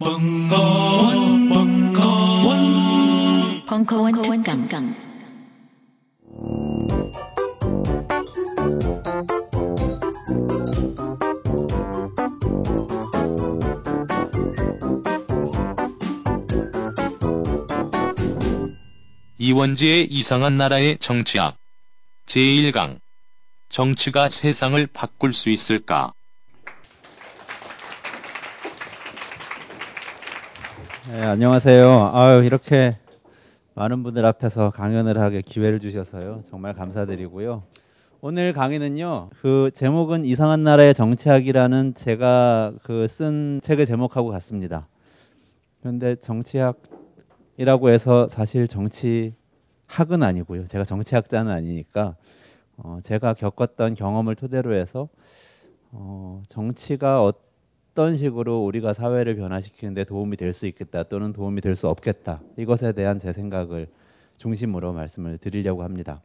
벙커원, 벙커원, 벙커원 특강. 이원지의 이상한 나라의 정치학 제1강 정치가 세상을 바꿀 수 있을까? 네, 안녕하세요. 아유, 이렇게 많은 분들 앞에서 강연을 하게 기회를 주셔서요. 정말 감사드리고요. 오늘 강의는요. 그 제목은 이상한 나라의 정치학이라는 제가 그 쓴 책의 제목하고 같습니다. 그런데 정치학이라고 해서 사실 정치학은 아니고요. 제가 정치학자는 아니니까 어, 제가 겪었던 경험을 토대로 해서 어, 정치가 어떤 식으로 우리가 사회를 변화시키는데 도움이 될 수 있겠다 또는 도움이 될 수 없겠다 이것에 대한 제 생각을 중심으로 말씀을 드리려고 합니다.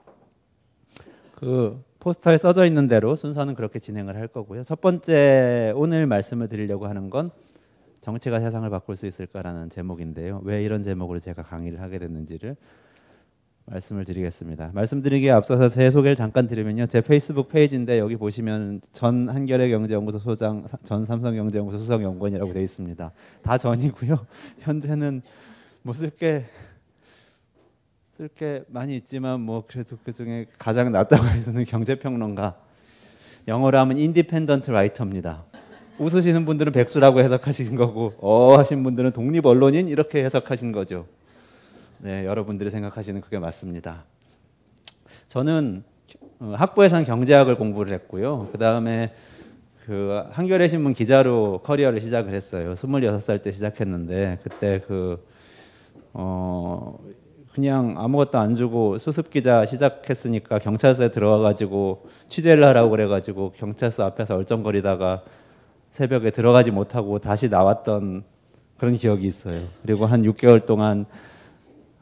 그 포스터에 써져 있는 대로 순서는 그렇게 진행을 할 거고요. 첫 번째 오늘 말씀을 드리려고 하는 건 정치가 세상을 바꿀 수 있을까라는 제목인데요. 왜 이런 제목으로 제가 강의를 하게 됐는지를 말씀을 드리겠습니다. 말씀드리기에 앞서서 제 소개를 잠깐 드리면요. 제 페이스북 페이지인데 여기 보시면 전 한겨레 경제연구소 소장, 전 삼성경제연구소 수석연구원이라고 되어 있습니다. 다 전이고요. 현재는 뭐 쓸게 쓸게 많이 있지만 뭐 그래도 그 중에 가장 낫다고 할 수는 경제평론가. 영어로 하면 independent writer입니다. 웃으시는 분들은 백수라고 해석하신 거고 어 하신 분들은 독립 언론인 이렇게 해석하신 거죠. 네, 여러분들이 생각하시는 그게 맞습니다. 저는 어, 학부에선 경제학을 공부를 했고요. 그 다음에 그 한겨레 신문 기자로 커리어를 시작을 했어요. 26살 때 시작했는데 그때 그 어, 그냥 아무것도 안 주고 수습 기자 시작했으니까 경찰서에 들어와 가지고 취재를 하라고 그래 가지고 경찰서 앞에서 얼쩡거리다가 새벽에 들어가지 못하고 다시 나왔던 그런 기억이 있어요. 그리고 한 6개월 동안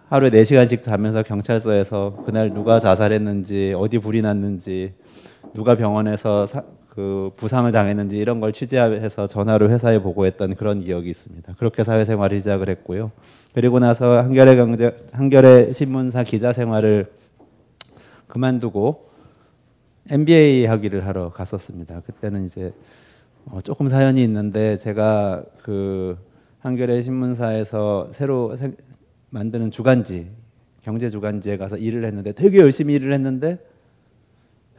하루에 4시간씩 자면서 경찰서에서 그날 누가 자살했는지 어디 불이 났는지 누가 병원에서 사, 그 부상을 당했는지 이런 걸 취재해서 전화로 회사에 보고했던 그런 기억이 있습니다. 그렇게 사회생활을 시작을 했고요. 그리고 나서 한겨레 경제 한겨레 신문사 기자 생활을 그만두고 MBA 학위를 하러 갔었습니다. 그때는 이제 어 조금 사연이 있는데 제가 그 한겨레 신문사에서 새로 만드는 주간지 경제 주간지에 가서 일을 했는데 되게 열심히 일을 했는데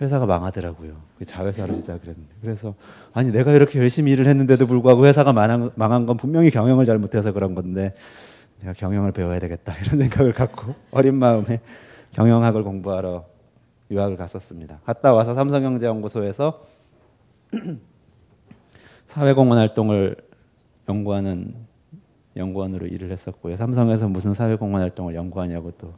회사가 망하더라고요. 자회사로 시작을 했는데 그래서 아니 내가 이렇게 열심히 일을 했는데도 불구하고 회사가 망한, 망한 건 분명히 경영을 잘못해서 그런 건데 내가 경영을 배워야 되겠다 이런 생각을 갖고 어린 마음에 경영학을 공부하러 유학을 갔었습니다. 갔다 와서 삼성경제연구소에서 사회공헌 활동을 연구하는 연구원으로 일을 했었고요. 삼성에서 무슨 사회공헌 활동을 연구하냐고 또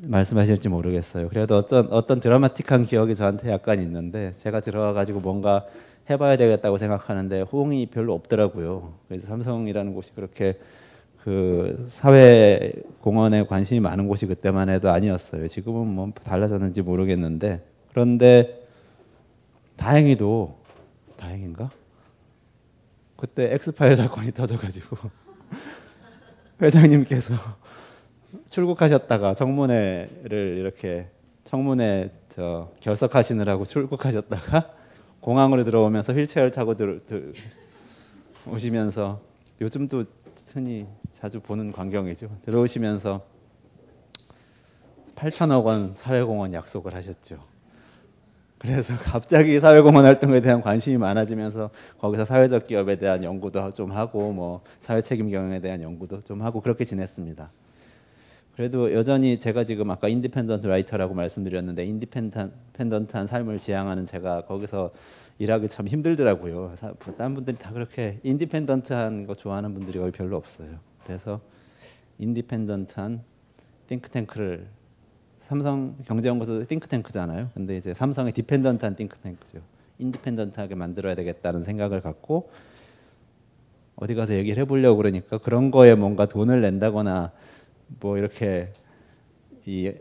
말씀하실지 모르겠어요. 그래도 어떤 어떤 드라마틱한 기억이 저한테 약간 있는데 제가 들어와 가지고 뭔가 해봐야 되겠다고 생각하는데 호응이 별로 없더라고요. 그래서 삼성이라는 곳이 그렇게 그 사회 공헌에 관심이 많은 곳이 그때만 해도 아니었어요. 지금은 뭐 달라졌는지 모르겠는데 그런데 다행히도 다행인가? 그때 엑스파일 사건이 터져가지고 회장님께서 출국하셨다가 청문회를 이렇게 청문회 저 결석하시느라고 출국하셨다가 공항으로 들어오면서 휠체어를 타고 들, 들, 오시면서 요즘도 흔히 자주 보는 광경이죠. 들어오시면서 8천억 원 사회공헌 약속을 하셨죠. 그래서 갑자기 사회공헌 활동에 대한 관심이 많아지면서 거기서 사회적 기업에 대한 연구도 좀 하고 뭐 사회 책임 경영에 대한 연구도 좀 하고 그렇게 지냈습니다. 그래도 여전히 제가 지금 아까 independent writer라고 말씀드렸는데 independent한 삶을 지향하는 제가 거기서 일하기 참 힘들더라고요. 다른 분들이 다 그렇게 independent한 거 좋아하는 분들이 거의 별로 없어요. 그래서 independent한 think tank를 삼성 경제연구소 think tank잖아요. 근데 이제 삼성의 dependent한 think tank죠. independent하게 만들어야 되겠다는 생각을 갖고 어디 가서 얘기를 해보려고 그러니까 그런 거에 뭔가 돈을 낸다거나 뭐 이렇게 이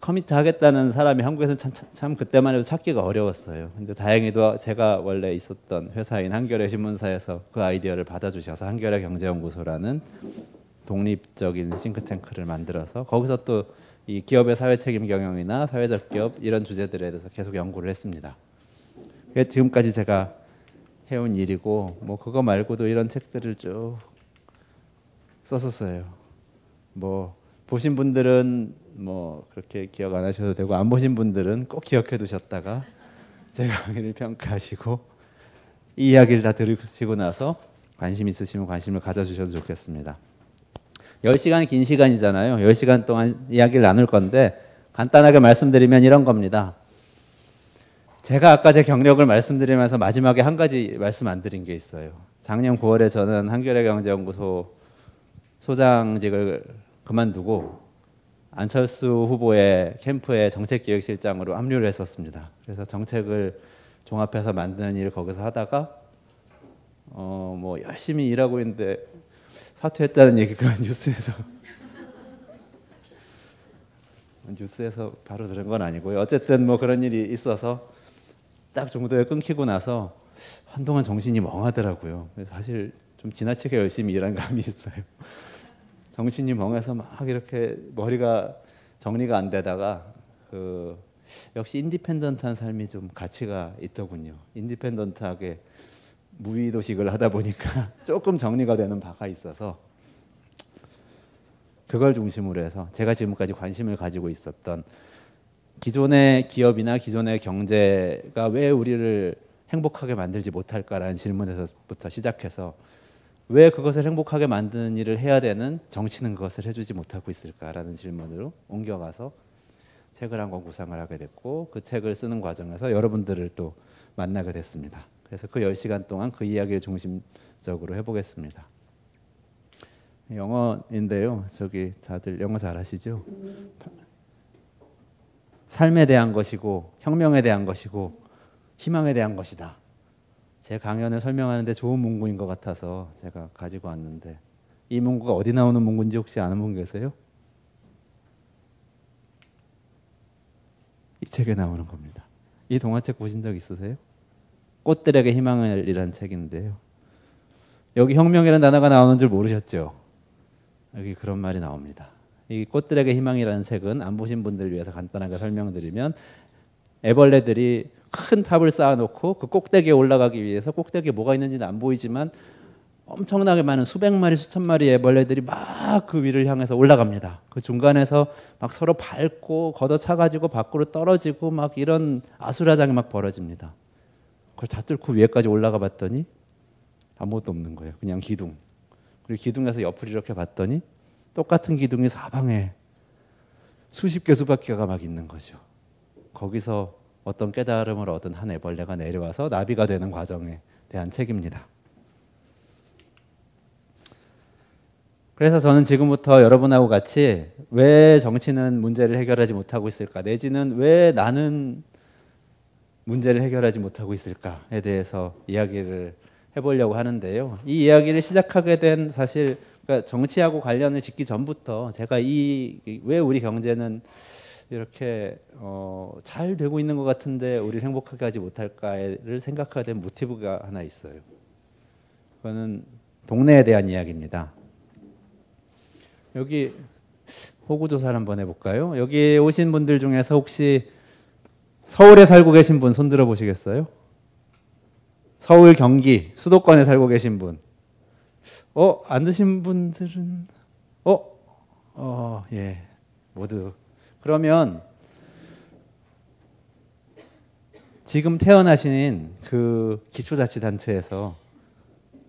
commit 하겠다는 사람이 한국에서는 참, 참 그때만 해도 찾기가 어려웠어요. 근데 다행히도 제가 원래 있었던 회사인 한겨레 신문사에서 그 아이디어를 받아주셔서 한겨레 경제연구소라는 독립적인 싱크탱크를 만들어서 거기서 또 이 기업의 사회 책임 경영이나 사회적 기업 이런 주제들에 대해서 계속 연구를 했습니다. 그게 지금까지 제가 해온 일이고 뭐 그거 말고도 이런 책들을 쭉 썼었어요. 뭐 보신 분들은 뭐 그렇게 기억 안 하셔도 되고 안 보신 분들은 꼭 기억해 두셨다가 제 강의를 평가하시고 이 이야기를 다 들으시고 나서 관심 있으시면 관심을 가져주셔도 좋겠습니다. 10시간 긴 시간이잖아요. 10시간 동안 이야기를 나눌 건데 간단하게 말씀드리면 이런 겁니다. 제가 아까 제 경력을 말씀드리면서 마지막에 한 가지 말씀 안 드린 게 있어요. 작년 9월에 저는 한겨레 경제연구소 소장직을 그만두고 안철수 후보의 캠프의 정책기획실장으로 합류를 했었습니다. 그래서 정책을 종합해서 만드는 일을 거기서 하다가 어 뭐 열심히 일하고 있는데 사퇴했다는 얘기가 뉴스에서 뉴스에서 바로 들은 건 아니고요. 어쨌든 뭐 그런 일이 있어서 딱 정도에 끊기고 나서 한동안 정신이 멍하더라고요. 사실 좀 지나치게 열심히 일한 감이 있어요. 정신이 멍해서 막 이렇게 머리가 정리가 안 되다가 그 역시 independent한 삶이 좀 가치가 있더군요. independent하게 무위도식을 하다 보니까 조금 정리가 되는 바가 있어서 그걸 중심으로 해서 제가 지금까지 관심을 가지고 있었던 기존의 기업이나 기존의 경제가 왜 우리를 행복하게 만들지 못할까라는 질문에서부터 시작해서 왜 그것을 행복하게 만드는 일을 해야 되는 정치는 그것을 해주지 못하고 있을까라는 질문으로 옮겨가서 책을 한 권 구상을 하게 됐고 그 책을 쓰는 과정에서 여러분들을 또 만나게 됐습니다. 그래서 그 10시간 동안 그 이야기를 중심적으로 해보겠습니다. 영어인데요. 저기 다들 영어 잘하시죠? 삶에 대한 것이고 혁명에 대한 것이고 희망에 대한 것이다. 제 강연을 설명하는데 좋은 문구인 것 같아서 제가 가지고 왔는데 이 문구가 어디 나오는 문구인지 혹시 아는 분 계세요? 이 책에 나오는 겁니다. 이 동화책 보신 적 있으세요? 꽃들에게 희망을 이란 책인데요. 여기 혁명이라는 단어가 나오는 줄 모르셨죠? 여기 그런 말이 나옵니다. 이 꽃들에게 희망이라는 책은 안 보신 분들 위해서 간단하게 설명드리면 애벌레들이 큰 탑을 쌓아놓고 그 꼭대기에 올라가기 위해서 꼭대기에 뭐가 있는지는 안 보이지만 엄청나게 많은 수백 마리 수천 마리 애벌레들이 막 그 위를 향해서 올라갑니다. 그 중간에서 막 서로 밟고 걷어차 가지고 밖으로 떨어지고 막 이런 아수라장이 막 벌어집니다. 그걸 다 뚫고 위에까지 올라가 봤더니 아무것도 없는 거예요. 그냥 기둥. 그리고 기둥에서 옆을 이렇게 봤더니 똑같은 기둥이 사방에 수십 개 수백 개가 막 있는 거죠. 거기서 어떤 깨달음을 얻은 한 애벌레가 내려와서 나비가 되는 과정에 대한 책입니다. 그래서 저는 지금부터 여러분하고 같이 왜 정치는 문제를 해결하지 못하고 있을까, 내지는 왜 나는 문제를 해결하지 못하고 있을까에 대해서 이야기를 해보려고 하는데요. 이 이야기를 시작하게 된 사실 그러니까 정치하고 관련을 짓기 전부터 제가 이 왜 우리 경제는 이렇게 어, 잘 되고 있는 것 같은데 우리를 행복하게 하지 못할까를 생각하게 된 모티브가 하나 있어요. 그거는 동네에 대한 이야기입니다. 여기 호구 조사를 한번 해볼까요? 여기 오신 분들 중에서 혹시 서울에 살고 계신 분 손들어 보시겠어요? 서울, 경기, 수도권에 살고 계신 분. 어, 안 드신 분들은, 어, 어, 예, 모두. 그러면 지금 태어나신 그 기초자치단체에서,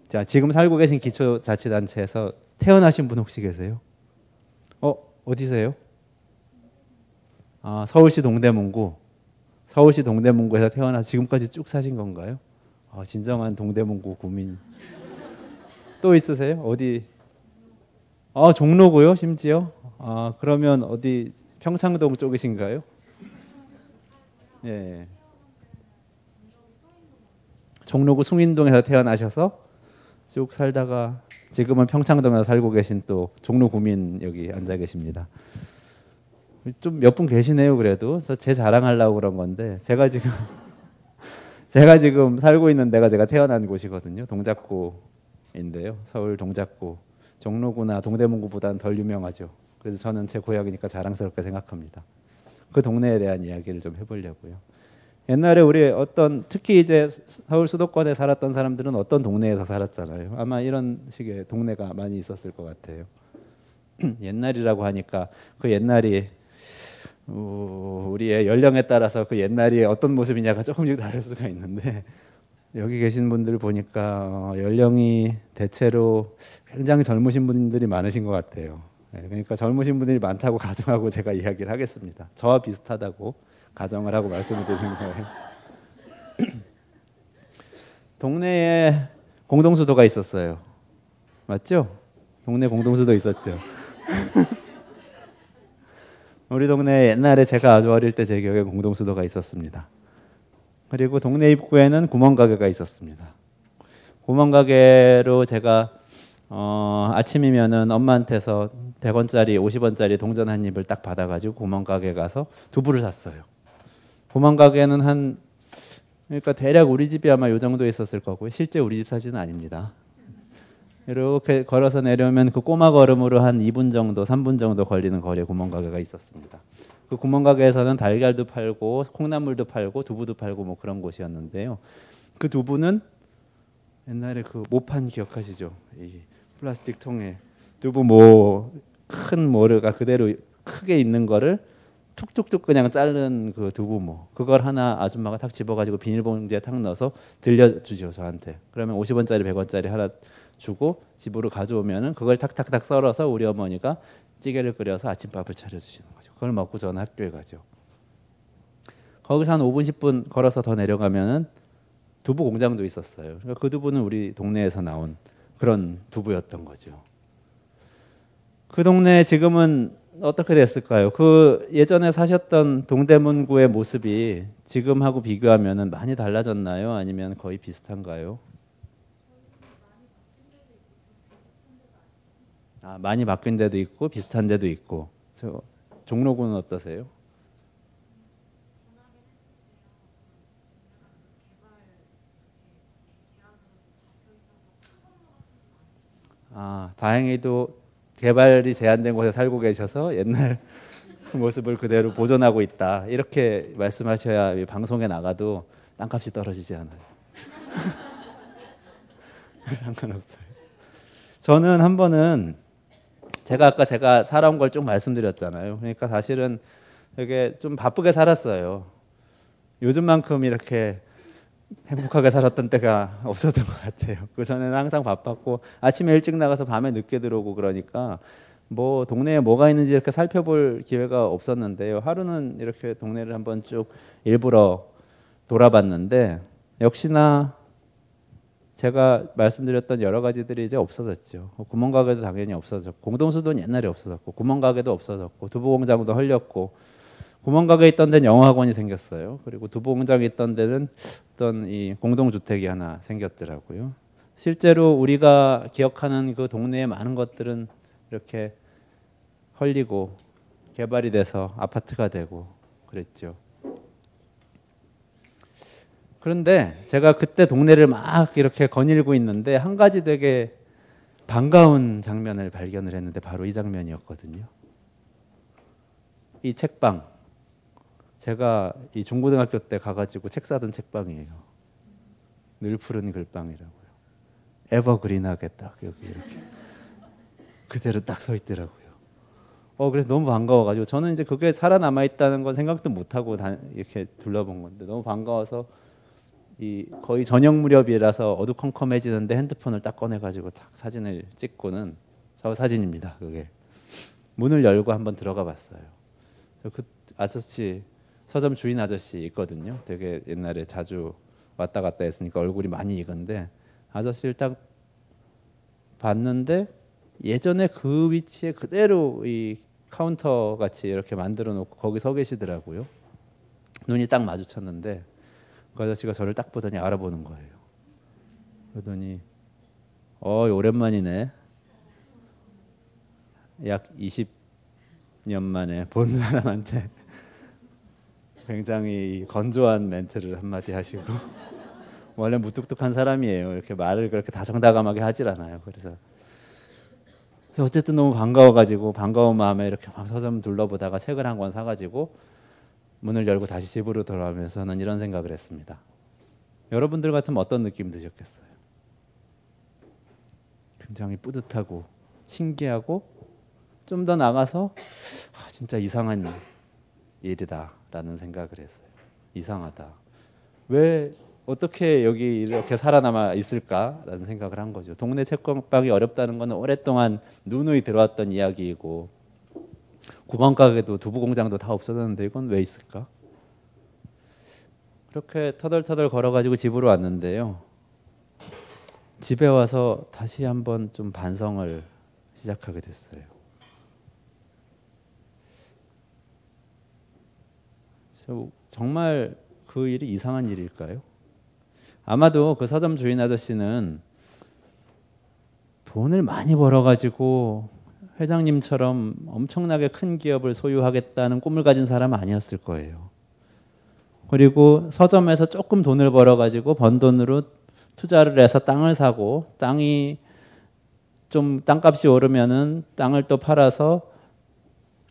자, 지금 살고 계신 기초자치단체에서 태어나신 분 혹시 계세요? 어, 어디세요? 아, 서울시 동대문구. 서울시 동대문구에서 태어나 지금까지 쭉 사신 건가요? 아, 진정한 동대문구 구민. 또 있으세요? 어디? 아, 종로고요, 심지어. 아, 그러면 어디 평창동 쪽이신가요? 예. 종로구 숭인동에서 태어나셔서 쭉 살다가 지금은 평창동에서 살고 계신 또 종로 구민 여기 앉아 계십니다. 좀 몇 분 계시네요. 그래도 제 자랑하려고 그런 건데 제가 지금 제가 지금 살고 있는 데가 제가 태어난 곳이거든요. 동작구인데요. 서울 동작구 종로구나 동대문구보다는 덜 유명하죠. 그래서 저는 제 고향이니까 자랑스럽게 생각합니다. 그 동네에 대한 이야기를 좀 해보려고요. 옛날에 우리 어떤 특히 이제 서울 수도권에 살았던 사람들은 어떤 동네에서 살았잖아요. 아마 이런 식의 동네가 많이 있었을 것 같아요. 옛날이라고 하니까 그 옛날이 어, 우리의 연령에 따라서 그 옛날이 어떤 모습이냐가 조금씩 다를 수가 있는데 여기 계신 분들 보니까 어, 연령이 대체로 굉장히 젊으신 분들이 많으신 것 같아요. 네, 그러니까 젊으신 분들이 많다고 가정하고 제가 이야기를 하겠습니다. 저와 비슷하다고 가정을 하고 말씀을 드리는 거예요. 동네에 공동수도가 있었어요. 맞죠? 동네 공동수도 있었죠. 우리 동네 옛날에 제가 아주 어릴 때 제 기억에 공동수도가 있었습니다. 그리고 동네 입구에는 구멍가게가 있었습니다. 구멍가게로 제가 어, 아침이면은 엄마한테서 100원짜리, 50원짜리 동전 한 입을 딱 받아가지고 구멍가게 가서 두부를 샀어요. 구멍가게는 한 그러니까 대략 우리 집이 아마 요 정도 있었을 거고요. 실제 우리 집 사진은 아닙니다. 이렇게 걸어서 내려오면 그 꼬마 걸음으로 한 2분 정도, 3분 정도 걸리는 거리에 구멍가게가 있었습니다. 그 구멍가게에서는 달걀도 팔고 콩나물도 팔고 두부도 팔고 뭐 그런 곳이었는데요. 그 두부는 옛날에 그 모판 기억하시죠? 이 플라스틱 통에 두부 뭐 큰 모르가 그대로 크게 있는 거를 툭툭툭 그냥 자른 그 두부모 그걸 하나 아줌마가 탁 집어가지고 비닐봉지에 탁 넣어서 들려주죠 저한테 그러면 50원짜리 100원짜리 하나 주고 집으로 가져오면은 그걸 탁탁탁 썰어서 우리 어머니가 찌개를 끓여서 아침밥을 차려주시는 거죠 그걸 먹고 저는 학교에 가죠 거기서 한 5분 10분 걸어서 더 내려가면은 두부 공장도 있었어요 그러니까 그 두부는 우리 동네에서 나온 그런 두부였던 거죠 그 동네 지금은 어떻게 됐을까요? 그 예전에 사셨던 동대문구의 모습이 지금하고 비교하면 많이 달라졌나요? 아니면 거의 비슷한가요? 아, 많이 바뀐 데도 있고 비슷한 데도 있고. 저 종로구는 어떠세요? 아, 다행히도 개발이 제한된 곳에 살고 계셔서 옛날 그 모습을 그대로 보존하고 있다. 이렇게 말씀하셔야 방송에 나가도 땅값이 떨어지지 않아요. 상관없어요. 저는 한 번은 제가 아까 제가 살아온 걸 좀 말씀드렸잖아요. 그러니까 사실은 되게 좀 바쁘게 살았어요. 요즘만큼 이렇게 행복하게 살았던 때가 없었던 것 같아요. 그 전에는 항상 바빴고 아침에 일찍 나가서 밤에 늦게 들어오고 그러니까 뭐 동네에 뭐가 있는지 이렇게 살펴볼 기회가 없었는데요. 하루는 이렇게 동네를 한번 쭉 일부러 돌아봤는데 역시나 제가 말씀드렸던 여러 가지들이 이제 없어졌죠. 구멍가게도 당연히 없어졌고 공동수도는 옛날에 없어졌고 구멍가게도 없어졌고 두부공장도 헐렸고 구멍가게 있던 데는 영어학원이 생겼어요. 그리고 두부공장에 있던 데는 어떤 이 공동주택이 하나 생겼더라고요. 실제로 우리가 기억하는 그 동네의 많은 것들은 이렇게 헐리고 개발이 돼서 아파트가 되고 그랬죠. 그런데 제가 그때 동네를 막 이렇게 거닐고 있는데 한 가지 되게 반가운 장면을 발견을 했는데 바로 이 장면이었거든요. 이 책방. 제가 이 중고등학교 때 가가지고 책 사던 책방이에요. 늘 푸른 글방이라고요. 에버그린하게 딱 여기 이렇게 그대로 딱 서 있더라고요. 어 그래서 너무 반가워가지고 저는 이제 그게 살아남아 있다는 건 생각도 못 하고 이렇게 둘러본 건데 너무 반가워서 이 거의 저녁 무렵이라서 어두컴컴해지는데 핸드폰을 딱 꺼내가지고 딱 사진을 찍고는 저 사진입니다. 그게 문을 열고 한번 들어가 봤어요. 그 아저씨 서점 주인 아저씨 있거든요. 되게 옛날에 자주 왔다 갔다 했으니까 얼굴이 많이 익은데 아저씨를 딱 봤는데 예전에 그 위치에 그대로 이 카운터 같이 이렇게 만들어 놓고 거기 서 계시더라고요. 눈이 딱 마주쳤는데 그 아저씨가 저를 딱 보더니 알아보는 거예요. 그러더니 어 오랜만이네. 약 20, 년 만에 본 사람한테 굉장히 건조한 멘트를 한마디 하시고 원래 무뚝뚝한 사람이에요. 이렇게 말을 그렇게 다정다감하게 하질 않아요. 그래서 어쨌든 너무 반가워가지고 반가운 마음에 이렇게 막 서점 둘러보다가 책을 한 권 사가지고 문을 열고 다시 집으로 돌아오면서는 이런 생각을 했습니다. 여러분들 같으면 어떤 느낌 드셨겠어요? 굉장히 뿌듯하고 신기하고 좀 더 나가서 아, 진짜 이상한 일이다라는 생각을 했어요. 이상하다. 왜 어떻게 여기 이렇게 살아남아 있을까라는 생각을 한 거죠. 동네 책방이 어렵다는 것은 오랫동안 누누이 들어왔던 이야기이고 구멍 가게도 두부 공장도 다 없어졌는데 이건 왜 있을까? 그렇게 터덜터덜 걸어가지고 집으로 왔는데요. 집에 와서 다시 한번 좀 반성을 시작하게 됐어요. 정말 그 일이 이상한 일일까요? 아마도 그 서점 주인 아저씨는 돈을 많이 벌어가지고 회장님처럼 엄청나게 큰 기업을 소유하겠다는 꿈을 가진 사람 아니었을 거예요. 그리고 서점에서 조금 돈을 벌어가지고 번 돈으로 투자를 해서 땅을 사고 땅이 좀 땅값이 오르면은 땅을 또 팔아서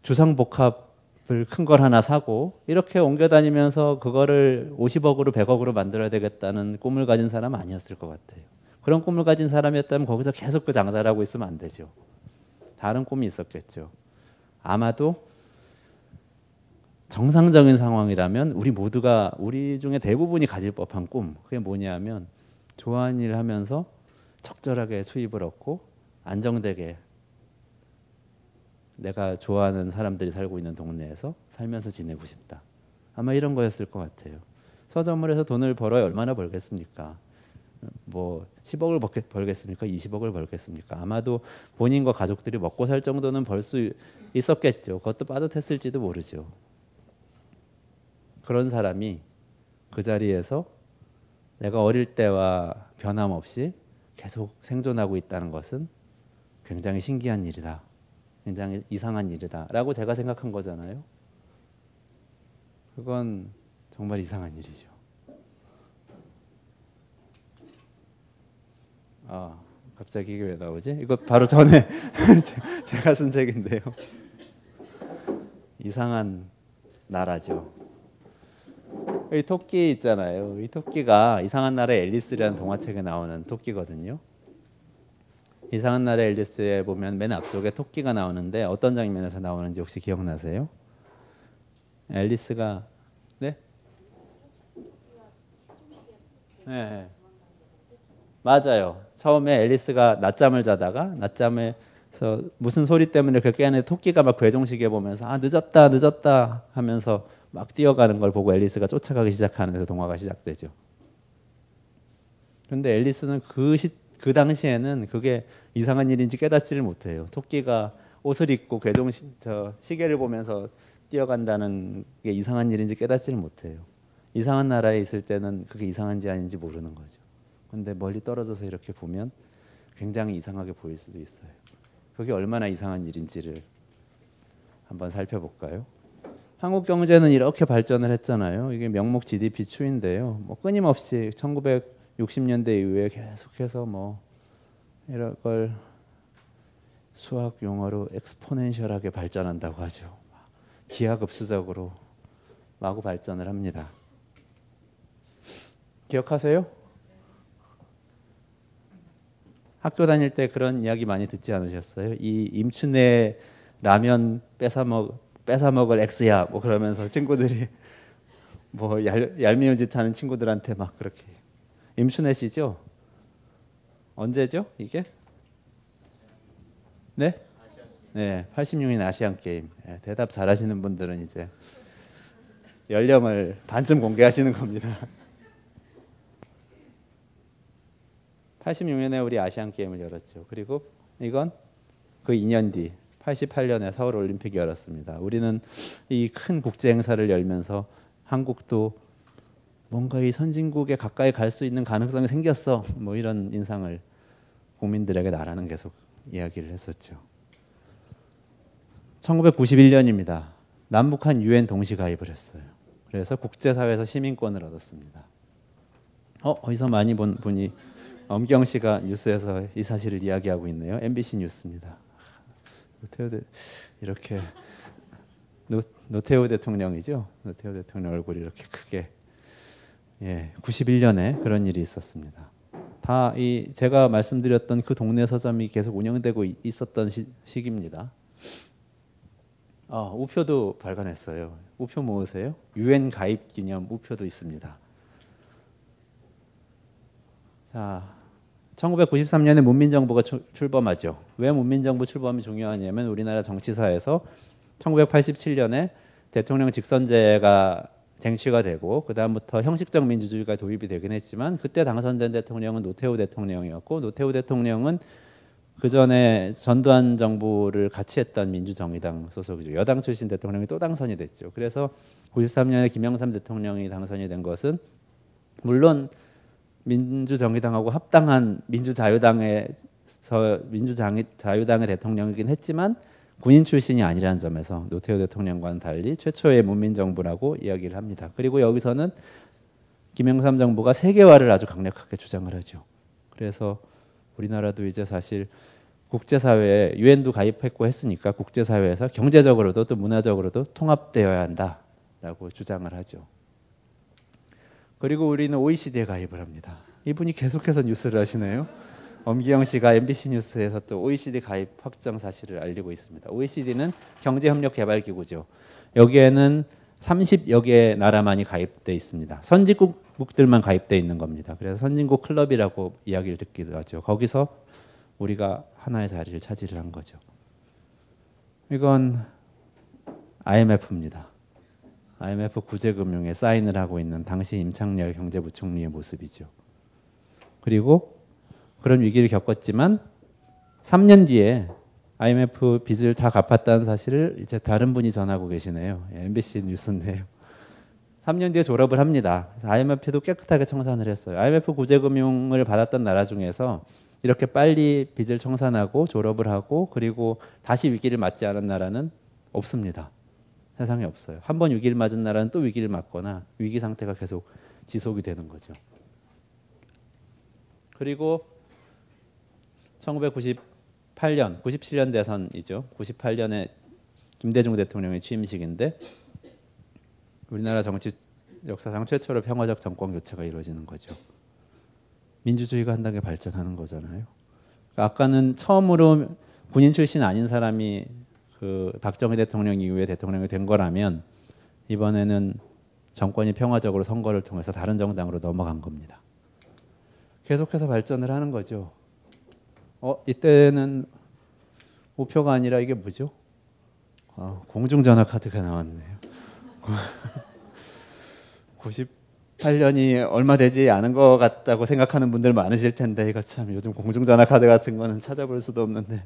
주상복합을 큰 걸 하나 사고 이렇게 옮겨 다니면서 그거를 50억으로 100억으로 만들어야 되겠다는 꿈을 가진 사람 아니었을 것 같아요. 그런 꿈을 가진 사람이었다면 거기서 계속 그 장사를 하고 있으면 안 되죠. 다른 꿈이 있었겠죠. 아마도 정상적인 상황이라면 우리 모두가 우리 중에 대부분이 가질 법한 꿈 그게 뭐냐면 좋아하는 일을 하면서 적절하게 수입을 얻고 안정되게 내가 좋아하는 사람들이 살고 있는 동네에서 살면서 지내고 싶다. 아마 이런 거였을 것 같아요. 서점을 해서 돈을 벌어야 얼마나 벌겠습니까? 뭐 10억을 벌겠습니까? 20억을 벌겠습니까? 아마도 본인과 가족들이 먹고 살 정도는 벌 수 있었겠죠. 그것도 빠듯했을지도 모르죠. 그런 사람이 그 자리에서 내가 어릴 때와 변함없이 계속 생존하고 있다는 것은 굉장히 신기한 일이다. 굉장히 이상한 일이다. 라고 제가 생각한 거잖아요. 그건 정말 이상한 일이죠. 아, 갑자기 이게 왜 나오지? 이거 바로 전에 제가 쓴 책인데요. 이상한 나라죠. 이 토끼 있잖아요. 이 토끼가 이상한 나라의 앨리스라는 동화책에 나오는 토끼거든요. 이상한 나라의 앨리스에 보면 맨 앞쪽에 토끼가 나오는데 어떤 장면에서 나오는지 혹시 기억나세요? 앨리스가 네? 네. 맞아요. 처음에 앨리스가 낮잠을 자다가 낮잠에서 무슨 소리 때문에 그렇게 깨는데 토끼가 막 괴종시계 보면서 아 늦었다 늦었다 하면서 막 뛰어가는 걸 보고 앨리스가 쫓아가기 시작하는 데서 동화가 시작되죠. 그런데 앨리스는 그, 시, 그 당시에는 그게 이상한 일인지 깨닫지를 못해요. 토끼가 옷을 입고 괴종 시, 저 시계를 보면서 뛰어간다는 게 이상한 일인지 깨닫지를 못해요. 이상한 나라에 있을 때는 그게 이상한지 아닌지 모르는 거죠. 근데 멀리 떨어져서 이렇게 보면 굉장히 이상하게 보일 수도 있어요. 그게 얼마나 이상한 일인지를 한번 살펴볼까요? 한국 경제는 이렇게 발전을 했잖아요. 이게 명목 GDP 추인데요. 뭐 끊임없이 1960년대 이후에 계속해서 뭐 이런 걸 수학 용어로 엑스포넨셜하게 발전한다고 하죠. 기하급수적으로 마구 발전을 합니다. 기억하세요? 학교 다닐 때 그런 이야기 많이 듣지 않으셨어요? 이 임춘의 라면 뺏어 먹 뺏어 먹을 X야 뭐 그러면서 친구들이 뭐 얄, 얄미운 짓 하는 친구들한테 막 그렇게 임순애시죠? 언제죠? 이게? 네? 네, 86년 아시안 게임. 네, 대답 잘하시는 분들은 이제 연령을 반쯤 공개하시는 겁니다. 86년에 우리 아시안 게임을 열었죠. 그리고 이건 그 2년 뒤 88년에 서울 올림픽이 열었습니다. 우리는 이 큰 국제 행사를 열면서 한국도 뭔가 이 선진국에 가까이 갈 수 있는 가능성이 생겼어. 뭐 이런 인상을 국민들에게 나라는 계속 이야기를 했었죠. 1991년입니다. 남북한 유엔 동시 가입을 했어요. 그래서 국제사회에서 시민권을 얻었습니다. 어, 어디서 많이 본 분이 엄경 씨가 뉴스에서 이 사실을 이야기하고 있네요. MBC 뉴스입니다. 노태우 대, 이렇게 노, 노태우 대통령이죠. 노태우 대통령 얼굴이 이렇게 크게 예, 91년에 그런 일이 있었습니다. 다 이 제가 말씀드렸던 그 동네 서점이 계속 운영되고 있었던 시, 시기입니다. 아, 우표도 발간했어요. 우표 모으세요? 유엔 가입 기념 우표도 있습니다. 자, 1993년에 문민정부가 출범하죠. 왜 문민정부 출범이 중요하냐면 우리나라 정치사에서 1987년에 대통령 직선제가 쟁취가 되고 그 다음부터 형식적 민주주의가 도입이 되긴 했지만 그때 당선된 대통령은 노태우 대통령이었고 노태우 대통령은 그 전에 전두환 정부를 같이 했던 민주정의당 소속이죠. 여당 출신 대통령이 또 당선이 됐죠. 그래서 93년에 김영삼 대통령이 당선이 된 것은 물론 민주정의당하고 합당한 민주자유당에서 민주자유당의 대통령이긴 했지만 군인 출신이 아니라는 점에서 노태우 대통령과는 달리 최초의 문민정부라고 이야기를 합니다. 그리고 여기서는 김영삼 정부가 세계화를 아주 강력하게 주장을 하죠. 그래서 우리나라도 이제 사실 국제사회에 유엔도 가입했고 했으니까 국제사회에서 경제적으로도 또 문화적으로도 통합되어야 한다라고 주장을 하죠. 그리고 우리는 OECD에 가입을 합니다. 이분이 계속해서 뉴스를 하시네요. 엄기영 씨가 MBC 뉴스에서 또 OECD 가입 확정 사실을 알리고 있습니다. OECD는 경제협력개발기구죠. 여기에는 30여 개 나라만이 가입돼 있습니다. 선진국들만 가입돼 있는 겁니다. 그래서 선진국 클럽이라고 이야기를 듣기도 하죠. 거기서 우리가 하나의 자리를 차지를 한 거죠. 이건 IMF입니다. IMF 구제금융에 사인을 하고 있는 당시 임창열 경제부총리의 모습이죠. 그리고 그런 위기를 겪었지만 3년 뒤에 IMF 빚을 다 갚았다는 사실을 이제 다른 분이 전하고 계시네요. MBC 뉴스인데요. 3년 뒤에 졸업을 합니다. IMF도 깨끗하게 청산을 했어요. IMF 구제금융을 받았던 나라 중에서 이렇게 빨리 빚을 청산하고 졸업을 하고 그리고 다시 위기를 맞지 않은 나라는 없습니다. 세상에 없어요. 한 번 위기를 맞은 나라는 또 위기를 맞거나 위기 상태가 계속 지속이 되는 거죠. 그리고 1998년, 97년 대선이죠. 98년에 김대중 대통령의 취임식인데 우리나라 정치 역사상 최초로 평화적 정권 교체가 이루어지는 거죠. 민주주의가 한 단계 발전하는 거잖아요. 아까는 처음으로 군인 출신 아닌 사람이 그 박정희 대통령 이후에 대통령이 된 거라면 이번에는 정권이 평화적으로 선거를 통해서 다른 정당으로 넘어간 겁니다. 계속해서 발전을 하는 거죠. 어, 이때는 우표가 아니라 이게 뭐죠? 어, 공중전화 카드가 나왔네요. 90 8년이 얼마 되지 않은 것 같다고 생각하는 분들 많으실 텐데 이거 참 요즘 공중전화 카드 같은 거는 찾아볼 수도 없는데.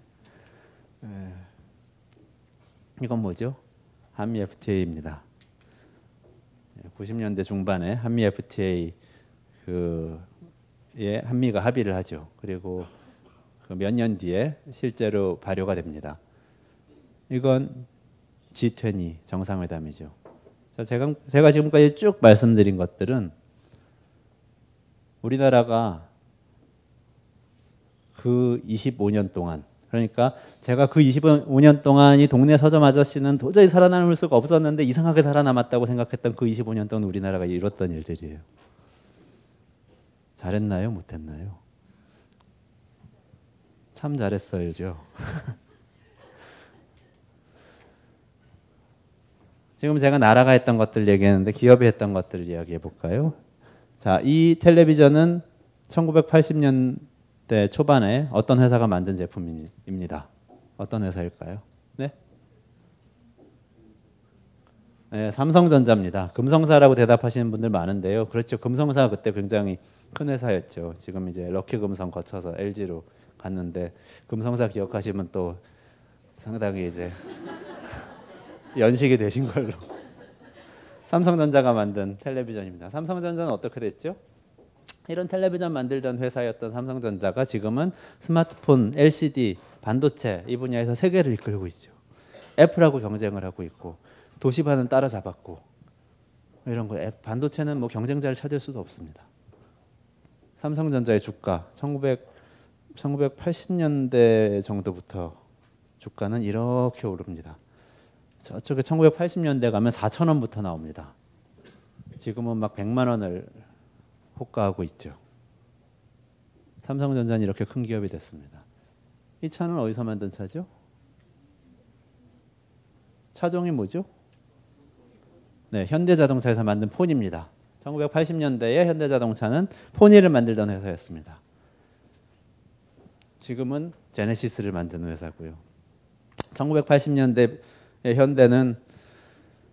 이건 뭐죠? 한미 FTA입니다. 90년대 중반에 한미 FTA 그에 한미가 합의를 하죠. 그리고 그 몇 년 뒤에 실제로 발효가 됩니다. 이건 G20 정상회담이죠. 제가, 제가 지금까지 쭉 말씀드린 것들은 우리나라가 그 25년 동안 그러니까 제가 그 25년 동안 이 동네 서점 아저씨는 도저히 살아남을 수가 없었는데 이상하게 살아남았다고 생각했던 그 25년 동안 우리나라가 이뤘던 일들이에요. 잘했나요? 못했나요? 참 잘했어요죠. 지금 제가 나라가 했던 것들 얘기했는데 기업이 했던 것들 이야기해 볼까요? 자, 이 텔레비전은 1980년 대 초반에 어떤 회사가 만든 제품입니다. 어떤 회사일까요? 네? 네, 삼성전자입니다. 금성사라고 대답하시는 분들 많은데요. 그렇죠. 금성사가 그때 굉장히 큰 회사였죠. 지금 이제 럭키금성 거쳐서 LG로 갔는데 금성사 기억하시면 또 상당히 이제 연식이 되신 걸로. 삼성전자가 만든 텔레비전입니다. 삼성전자는 어떻게 됐죠? 이런 텔레비전 만들던 회사였던 삼성전자가 지금은 스마트폰, LCD, 반도체 이 분야에서 세계를 이끌고 있죠. 애플하고 경쟁을 하고 있고 도시바는 따라잡았고 이런 거 반도체는 뭐 경쟁자를 찾을 수도 없습니다. 삼성전자의 주가 1900 1980년대 정도부터 주가는 이렇게 오릅니다. 저쪽에 1980년대 가면 4천 원부터 나옵니다. 지금은 막 100만 원을 호가하고 있죠. 삼성전자는 이렇게 큰 기업이 됐습니다. 이 차는 어디서 만든 차죠? 차종이 뭐죠? 네, 현대자동차에서 만든 폰입니다. 1980년대에 현대자동차는 포니를 만들던 회사였습니다. 지금은 제네시스를 만드는 회사고요. 1980년대 현대는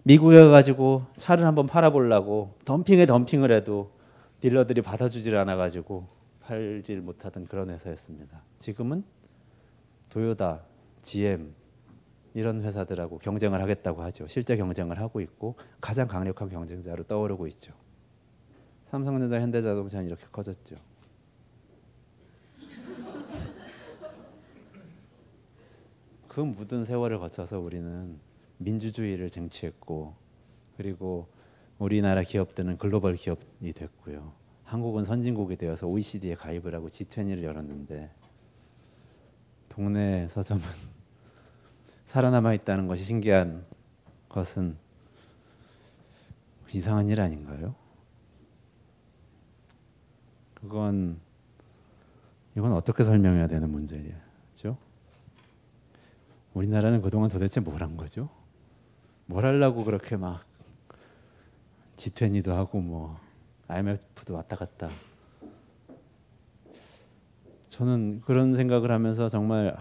미국에 가지고 차를 한번 팔아보려고 덤핑에 덤핑을 해도 딜러들이 받아주질 않아가지고 팔질 못하던 그런 회사였습니다. 지금은 도요다, GM 이런 회사들하고 경쟁을 하겠다고 하죠. 실제 경쟁을 하고 있고 가장 강력한 경쟁자로 떠오르고 있죠. 삼성전자, 현대자동차는 이렇게 커졌죠. 그 묻은 세월을 거쳐서 우리는 민주주의를 쟁취했고 그리고 우리나라 기업들은 글로벌 기업이 됐고요. 한국은 선진국이 되어서 OECD에 가입을 하고 G20를 열었는데 동네 서점은 살아남아 있다는 것이 신기한 것은 이상한 일 아닌가요? 그건 이건 어떻게 설명해야 되는 문제죠? 우리나라는 그동안 도대체 뭘 한 거죠? 뭘 하려고 그렇게 막 G20도 하고 뭐 IMF도 왔다 갔다. 저는 그런 생각을 하면서 정말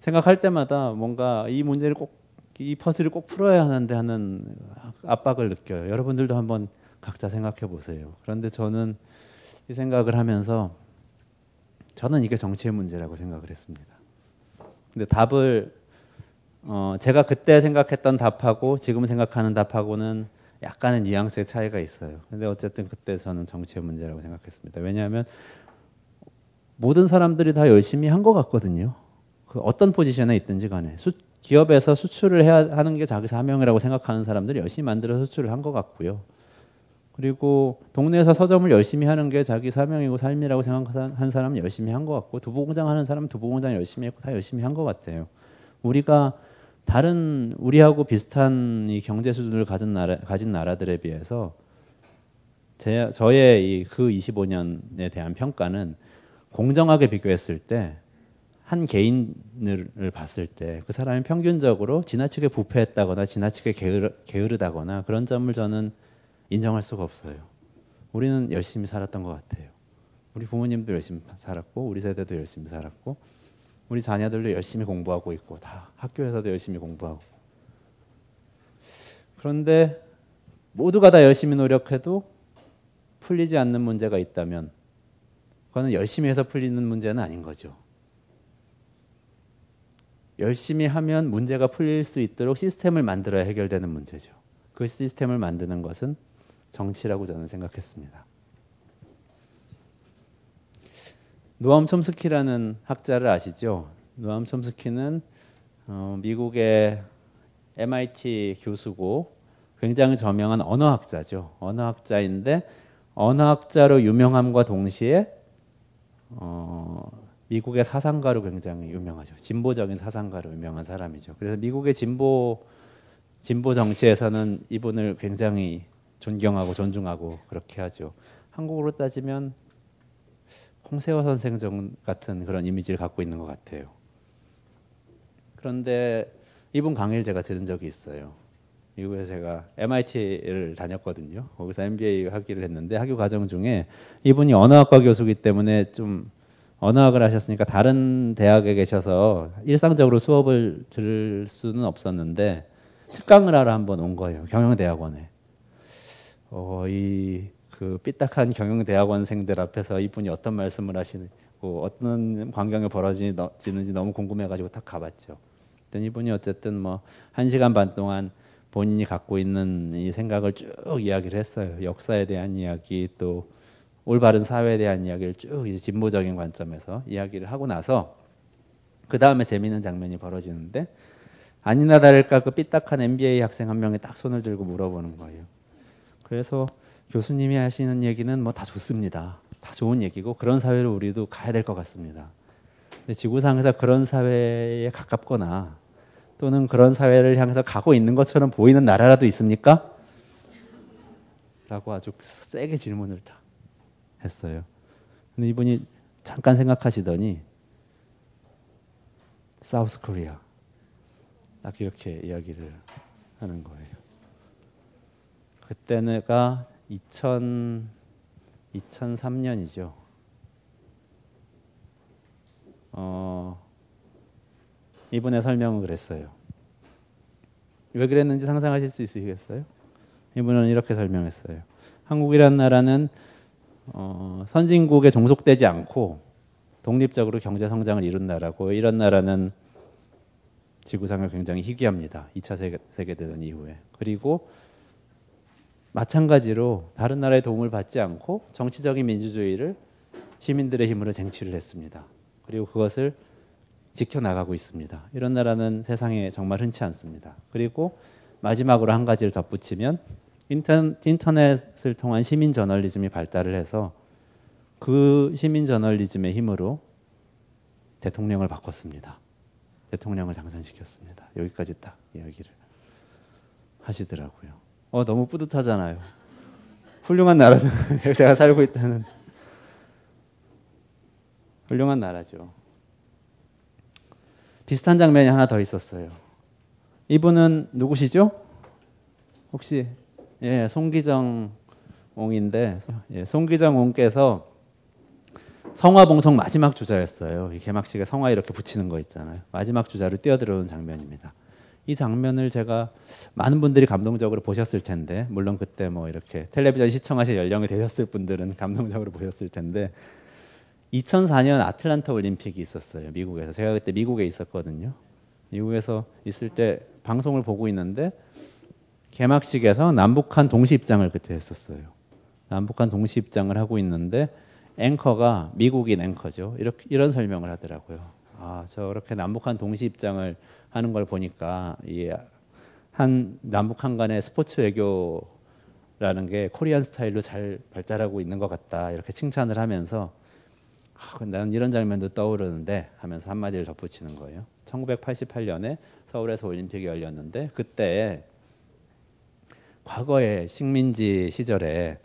생각할 때마다 뭔가 이 문제를 꼭 이 퍼즐을 꼭 풀어야 하는데 하는 압박을 느껴요. 여러분들도 한번 각자 생각해 보세요. 그런데 저는 이 생각을 하면서 저는 이게 정치의 문제라고 생각을 했습니다. 근데 답을 어 제가 그때 생각했던 답하고 지금 생각하는 답하고는 약간의 뉘앙스의 차이가 있어요. 근데 어쨌든 그때 저는 정치의 문제라고 생각했습니다. 왜냐하면 모든 사람들이 다 열심히 한 것 같거든요. 그 어떤 포지션에 있든지 간에 수, 기업에서 수출을 해야 하는 게 자기 사명이라고 생각하는 사람들이 열심히 만들어 수출을 한 것 같고요. 그리고 동네에서 서점을 열심히 하는 게 자기 사명이고 삶이라고 생각한 사람은 열심히 한 것 같고 두부 공장 하는 사람은 두부 공장 열심히 했고 다 열심히 한 것 같아요. 우리가 다른 우리하고 비슷한 이 경제 수준을 가진 나라 가진 나라들에 비해서 제 저의 이그 25년에 대한 평가는 공정하게 비교했을 때 한 개인을 봤을 때 그 사람이 평균적으로 지나치게 부패했다거나 지나치게 게으르, 게으르다거나 그런 점을 저는 인정할 수가 없어요. 우리는 열심히 살았던 것 같아요. 우리 부모님도 열심히 살았고 우리 세대도 열심히 살았고 우리 자녀들도 열심히 공부하고 있고 다 학교에서도 열심히 공부하고 그런데 모두가 다 열심히 노력해도 풀리지 않는 문제가 있다면 그거는 열심히 해서 풀리는 문제는 아닌 거죠. 열심히 하면 문제가 풀릴 수 있도록 시스템을 만들어야 해결되는 문제죠. 그 시스템을 만드는 것은 정치라고 저는 생각했습니다. 노암 촘스키라는 학자를 아시죠? 노암 촘스키는 어, 미국의 MIT 교수고 굉장히 저명한 언어학자죠. 언어학자인데 언어학자로 유명함과 동시에 어, 미국의 사상가로 굉장히 유명하죠. 진보적인 사상가로 유명한 사람이죠. 그래서 미국의 진보 진보 정치에서는 이분을 굉장히 존경하고 존중하고 그렇게 하죠. 한국으로 따지면 홍세화 선생 같은 그런 이미지를 갖고 있는 것 같아요. 그런데 이분 강의를 제가 들은 적이 있어요. 미국에 제가 MIT를 다녔거든요. 거기서 MBA 학위를 했는데 학교 과정 중에 이분이 언어학과 교수기 때문에 좀 언어학을 하셨으니까 다른 대학에 계셔서 일상적으로 수업을 들을 수는 없었는데 특강을 하러 한번 온 거예요. 경영대학원에. 어, 이 그 삐딱한 경영대학원생들 앞에서 이분이 어떤 말씀을 하시고 어떤 광경이 벌어지는지 너무 궁금해가지고 딱 가봤죠. 그랬더니 이분이 어쨌든 뭐 한 시간 반 동안 본인이 갖고 있는 이 생각을 쭉 이야기를 했어요. 역사에 대한 이야기 또 올바른 사회에 대한 이야기를 쭉 이제 진보적인 관점에서 이야기를 하고 나서 그 다음에 재미있는 장면이 벌어지는데 아니나 다를까 그 삐딱한 MBA 학생 한 명이 딱 손을 들고 물어보는 거예요. 그래서 교수님이 하시는 얘기는 뭐 다 좋습니다. 다 좋은 얘기고 그런 사회로 우리도 가야 될 것 같습니다. 근데 지구상에서 그런 사회에 가깝거나 또는 그런 사회를 향해서 가고 있는 것처럼 보이는 나라라도 있습니까? 라고 아주 세게 질문을 다 했어요. 근데 이분이 잠깐 생각하시더니 사우스 코리아 딱 이렇게 이야기를 하는 거예요. 그때가 2000 2003년이죠. 어, 이분의 설명은 그랬어요. 왜 그랬는지 상상하실 수 있으시겠어요? 이분은 이렇게 설명했어요. 한국이란 나라는 어, 선진국에 종속되지 않고 독립적으로 경제 성장을 이룬 나라고 이런 나라는 지구상을 굉장히 희귀합니다. 2차 세계, 세계대전 이후에. 그리고 마찬가지로 다른 나라의 도움을 받지 않고 정치적인 민주주의를 시민들의 힘으로 쟁취를 했습니다. 그리고 그것을 지켜나가고 있습니다. 이런 나라는 세상에 정말 흔치 않습니다. 그리고 마지막으로 한 가지를 덧붙이면 인터넷을 통한 시민 저널리즘이 발달을 해서 그 시민 저널리즘의 힘으로 대통령을 바꿨습니다. 대통령을 당선시켰습니다. 여기까지 딱 이야기를 하시더라고요. 어, 너무 뿌듯하잖아요. 훌륭한 나라잖아요. 제가 살고 있다는. 훌륭한 나라죠. 비슷한 장면이 하나 더 있었어요. 이분은 누구시죠? 혹시 예, 송기정 옹인데 예, 송기정 옹께서 성화 봉송 마지막 주자였어요. 개막식에 성화 이렇게 붙이는 거 있잖아요. 마지막 주자로 뛰어들어오는 장면입니다. 이 장면을 제가 많은 분들이 감동적으로 보셨을 텐데 물론 그때 뭐 이렇게 텔레비전 시청하실 연령이 되셨을 분들은 감동적으로 보셨을 텐데 2004년 아틀란타 올림픽이 있었어요 미국에서. 제가 그때 미국에 있었거든요. 미국에서 있을 때 방송을 보고 있는데 개막식에서 남북한 동시 입장을 그때 했었어요. 남북한 동시 입장을 하고 있는데 앵커가 미국인 앵커죠. 이렇게 이런 설명을 하더라고요 아 저렇게 남북한 동시 입장을 하는 걸 보니까 이한 남북 한 간의 스포츠 외교라는 게 코리안 스타일로 잘 발달하고 있는 것 같다 이렇게 칭찬을 하면서 아, 나는 이런 장면도 떠오르는데 하면서 한마디를 덧붙이는 거예요. 1988년에 서울에서 올림픽이 열렸는데 그때 과거에 식민지 시절에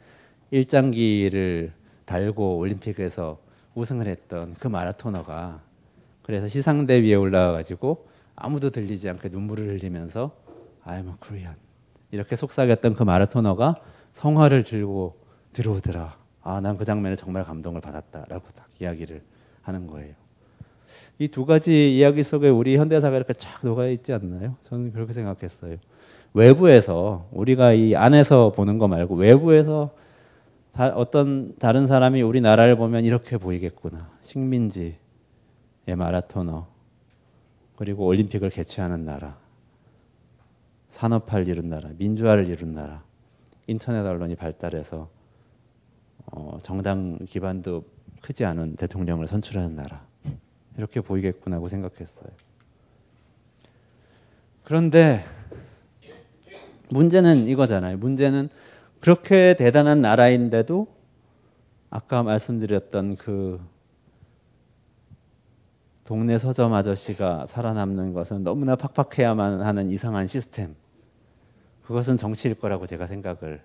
일장기를 달고 올림픽에서 우승을 했던 그 마라토너가 그래서 시상대 위에 올라와 가지고 아무도 들리지 않게 눈물을 흘리면서 I'm a Korean 이렇게 속삭였던 그 마라토너가 성화를 들고 들어오더라. 아, 난 그 장면에 정말 감동을 받았다라고 딱 이야기를 하는 거예요. 이 두 가지 이야기 속에 우리 현대사가 이렇게 쫙 녹아 있지 않나요? 저는 그렇게 생각했어요. 외부에서 우리가 이 안에서 보는 거 말고 외부에서 다, 어떤 다른 사람이 우리나라를 보면 이렇게 보이겠구나. 식민지의 마라토너, 그리고 올림픽을 개최하는 나라, 산업화를 이룬 나라, 민주화를 이룬 나라, 인터넷 언론이 발달해서 어, 정당 기반도 크지 않은 대통령을 선출하는 나라 이렇게 보이겠구나 고 생각했어요. 그런데 문제는 이거잖아요. 문제는 그렇게 대단한 나라인데도 아까 말씀드렸던 그 동네 서점 아저씨가 살아남는 것은 너무나 팍팍해야만 하는 이상한 시스템. 그것은 정치일 거라고 제가 생각을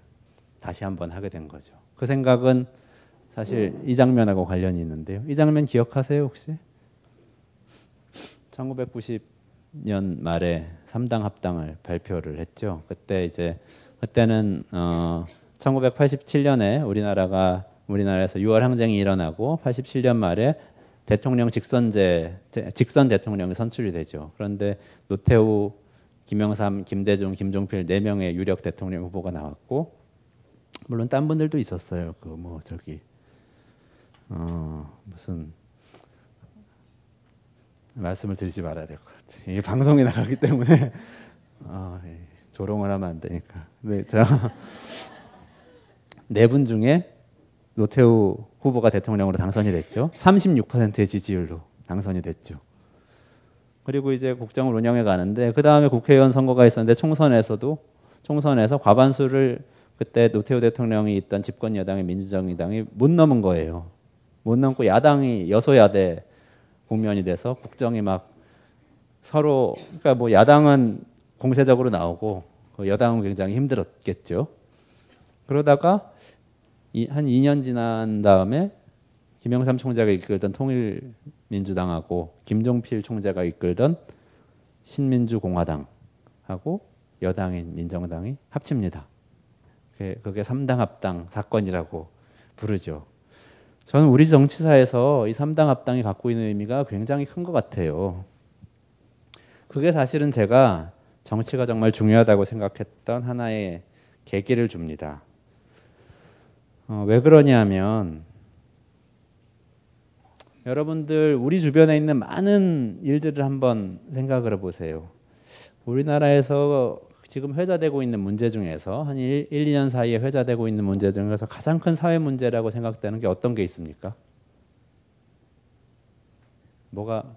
다시 한번 하게 된 거죠. 그 생각은 사실 이 장면하고 관련이 있는데요. 이 장면 기억하세요, 혹시? 1990년 말에 3당 합당을 발표를 했죠. 그때 이제 그때는 어 1987년에 우리나라가 우리나라에서 6월 항쟁이 일어나고 87년 말에 대통령 직선제 직선 대통령이 선출이 되죠. 그런데 노태우, 김영삼, 김대중, 김종필 네 명의 유력 대통령 후보가 나왔고 물론 딴 분들도 있었어요. 그 뭐 저기 어 무슨 말씀을 드리지 말아야 될 것 같아요. 이 방송이 나가기 때문에 어, 조롱을 하면 안 되니까. 네, 자네 분 중에 노태우 후보가 대통령으로 당선이 됐죠. 36%의 지지율로 당선이 됐죠. 그리고 이제 국정을 운영해 가는데 그 다음에 국회의원 선거가 있었는데 총선에서도 총선에서 과반수를 그때 노태우 대통령이 있던 집권 여당의 민주정의당이 못 넘은 거예요. 못 넘고 야당이 여소야대 국면이 돼서 국정이 막 서로 그러니까 뭐 야당은 공세적으로 나오고 그 여당은 굉장히 힘들었겠죠. 그러다가 한 2년 지난 다음에 김영삼 총재가 이끌던 통일민주당하고 김종필 총재가 이끌던 신민주공화당하고 여당인 민정당이 합칩니다. 그게 3당 합당 사건이라고 부르죠. 저는 우리 정치사에서 이 3당 합당이 갖고 있는 의미가 굉장히 큰 것 같아요. 그게 사실은 제가 정치가 정말 중요하다고 생각했던 하나의 계기를 줍니다. 어, 왜 그러냐면 여러분들 우리 주변에 있는 많은 일들을 한번 생각을 해보세요. 우리나라에서 지금 회자되고 있는 문제 중에서 한 1, 1, 2년 사이에 회자되고 있는 문제 중에서 가장 큰 사회 문제라고 생각되는 게 어떤 게 있습니까? 뭐가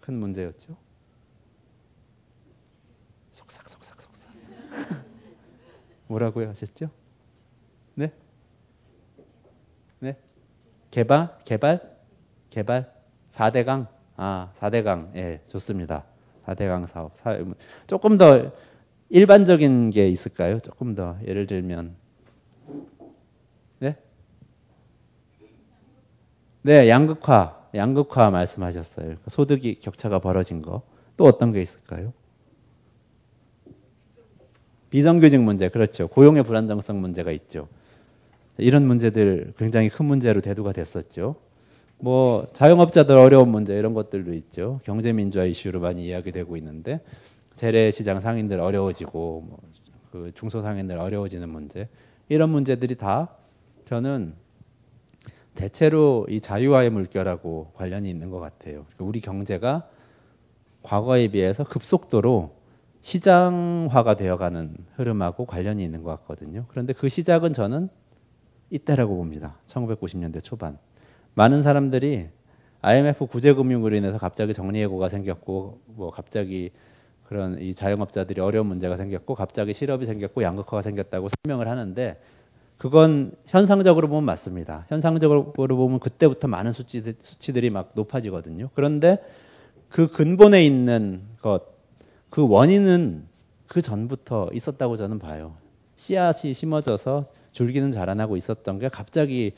큰 문제였죠? 속삭 속삭 속삭. 뭐라고요 하셨죠? 네? 네? 개발? 개발? 개발? 4대강? 아, 4대강. 예, 좋습니다. 4대강 사업. 조금 더 일반적인 게 있을까요? 조금 더 예를 들면 네? 네, 양극화. 양극화 말씀하셨어요. 소득이 격차가 벌어진 거. 또 어떤 게 있을까요? 비정규직 문제, 그렇죠. 고용의 불안정성 문제가 있죠. 이런 문제들 굉장히 큰 문제로 대두가 됐었죠. 뭐 자영업자들 어려운 문제 이런 것들도 있죠. 경제 민주화 이슈로 많이 이야기되고 있는데 재래시장 상인들 어려워지고 뭐 그 중소상인들 어려워지는 문제 이런 문제들이 다 저는 대체로 이 자유화의 물결하고 관련이 있는 것 같아요. 우리 경제가 과거에 비해서 급속도로 시장화가 되어가는 흐름하고 관련이 있는 것 같거든요. 그런데 그 시작은 저는 이때라고 봅니다. 1990년대 초반. 많은 사람들이 IMF 구제금융으로 인해서 갑자기 정리해고가 생겼고 뭐 갑자기 그런 이 자영업자들이 어려운 문제가 생겼고 갑자기 실업이 생겼고 양극화가 생겼다고 설명을 하는데 그건 현상적으로 보면 맞습니다. 현상적으로 보면 그때부터 많은 수치들, 수치들이 막 높아지거든요. 그런데 그 근본에 있는 것, 그 원인은 그 전부터 있었다고 저는 봐요. 씨앗이 심어져서 줄기는 자라나고 있었던 게 갑자기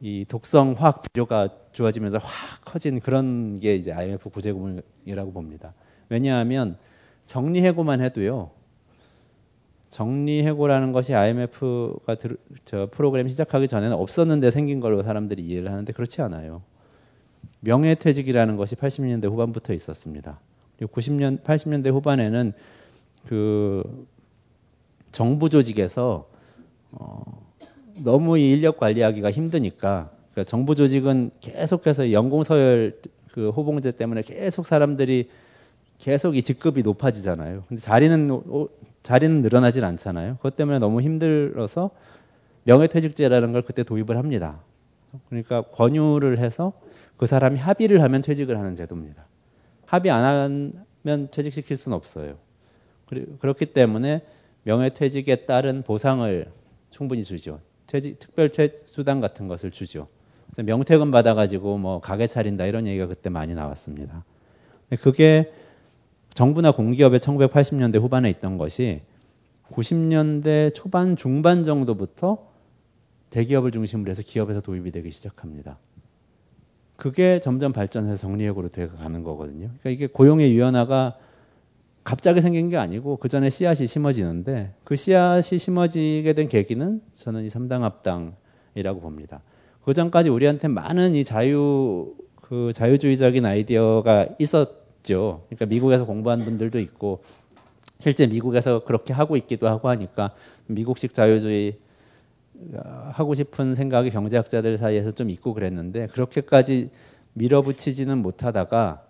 이 독성 화학 비료가 좋아지면서 확 커진 그런 게 이제 IMF 구제금융이라고 봅니다. 왜냐하면 정리해고만 해도요. 정리해고라는 것이 IMF가 들, 저 프로그램 시작하기 전에는 없었는데 생긴 걸로 사람들이 이해를 하는데 그렇지 않아요. 명예퇴직이라는 것이 80년대 후반부터 있었습니다. 그리고 90년, 80년대 후반에는 그 정부 조직에서 어, 너무 이 인력 관리하기가 힘드니까 그러니까 정부 조직은 계속해서 연공 서열 그 호봉제 때문에 계속 사람들이 계속 이 직급이 높아지잖아요. 근데 자리는 자리는 늘어나질 않잖아요. 그것 때문에 너무 힘들어서 명예퇴직제라는 걸 그때 도입을 합니다. 그러니까 권유를 해서 그 사람이 합의를 하면 퇴직을 하는 제도입니다. 합의 안 하면 퇴직시킬 수는 없어요. 그렇기 때문에 명예퇴직에 따른 보상을 충분히 주죠. 퇴직, 특별 수당 같은 것을 주죠. 그래서 명퇴금 받아가지고 뭐 가게 차린다 이런 얘기가 그때 많이 나왔습니다. 그게 정부나 공기업의 1980년대 후반에 있던 것이 90년대 초반 중반 정도부터 대기업을 중심으로 해서 기업에서 도입이 되기 시작합니다. 그게 점점 발전해서 정리해고로 되어가는 거거든요. 그러니까 이게 고용의 유연화가 갑자기 생긴 게 아니고 그 전에 씨앗이 심어지는데 그 씨앗이 심어지게 된 계기는 저는 이 삼당 합당이라고 봅니다. 그 전까지 우리한테 많은 이 자유 그 자유주의적인 아이디어가 있었죠. 그러니까 미국에서 공부한 분들도 있고 실제 미국에서 그렇게 하고 있기도 하고 하니까 미국식 자유주의 하고 싶은 생각이 경제학자들 사이에서 좀 있고 그랬는데 그렇게까지 밀어붙이지는 못하다가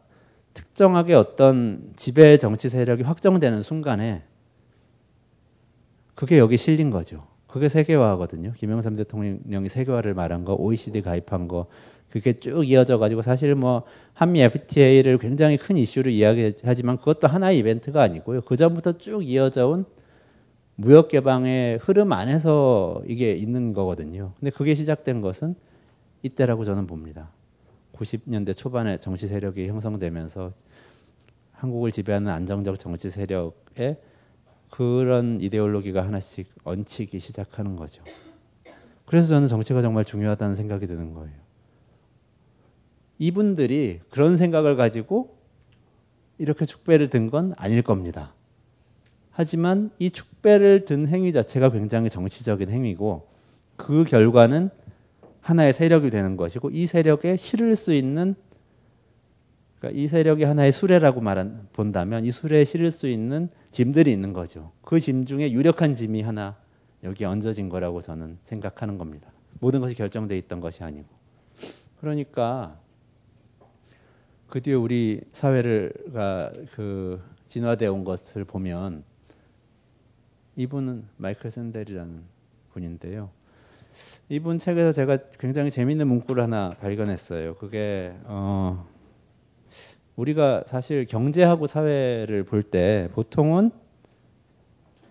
특정하게 어떤 지배 정치 세력이 확정되는 순간에 그게 여기 실린 거죠. 그게 세계화거든요. 김영삼 대통령이 세계화를 말한 거, OECD 가입한 거, 그게 쭉 이어져 가지고 사실 뭐 한미 FTA를 굉장히 큰 이슈로 이야기하지만 그것도 하나의 이벤트가 아니고요. 그 전부터 쭉 이어져 온 무역 개방의 흐름 안에서 이게 있는 거거든요. 근데 그게 시작된 것은 이때라고 저는 봅니다. 90년대 초반에 정치 세력이 형성되면서 한국을 지배하는 안정적 정치 세력의 그런 이데올로기가 하나씩 얹히기 시작하는 거죠. 그래서 저는 정치가 정말 중요하다는 생각이 드는 거예요. 이분들이 그런 생각을 가지고 이렇게 축배를 든 건 아닐 겁니다. 하지만 이 축배를 든 행위 자체가 굉장히 정치적인 행위고 그 결과는 하나의 세력이 되는 것이고 이 세력에 실을 수 있는 그러니까 이 세력이 하나의 수레라고 말한 본다면 이 수레에 실을 수 있는 짐들이 있는 거죠. 그 짐 중에 유력한 짐이 하나 여기에 얹어진 거라고 저는 생각하는 겁니다. 모든 것이 결정돼 있던 것이 아니고. 그러니까 그 뒤에 우리 사회가 그 진화되어 온 것을 보면 이분은 마이클 샌델이라는 분인데요. 이분 책에서 제가 굉장히 재밌는 문구를 하나 발견했어요. 그게 어 우리가 사실 경제하고 사회를 볼 때 보통은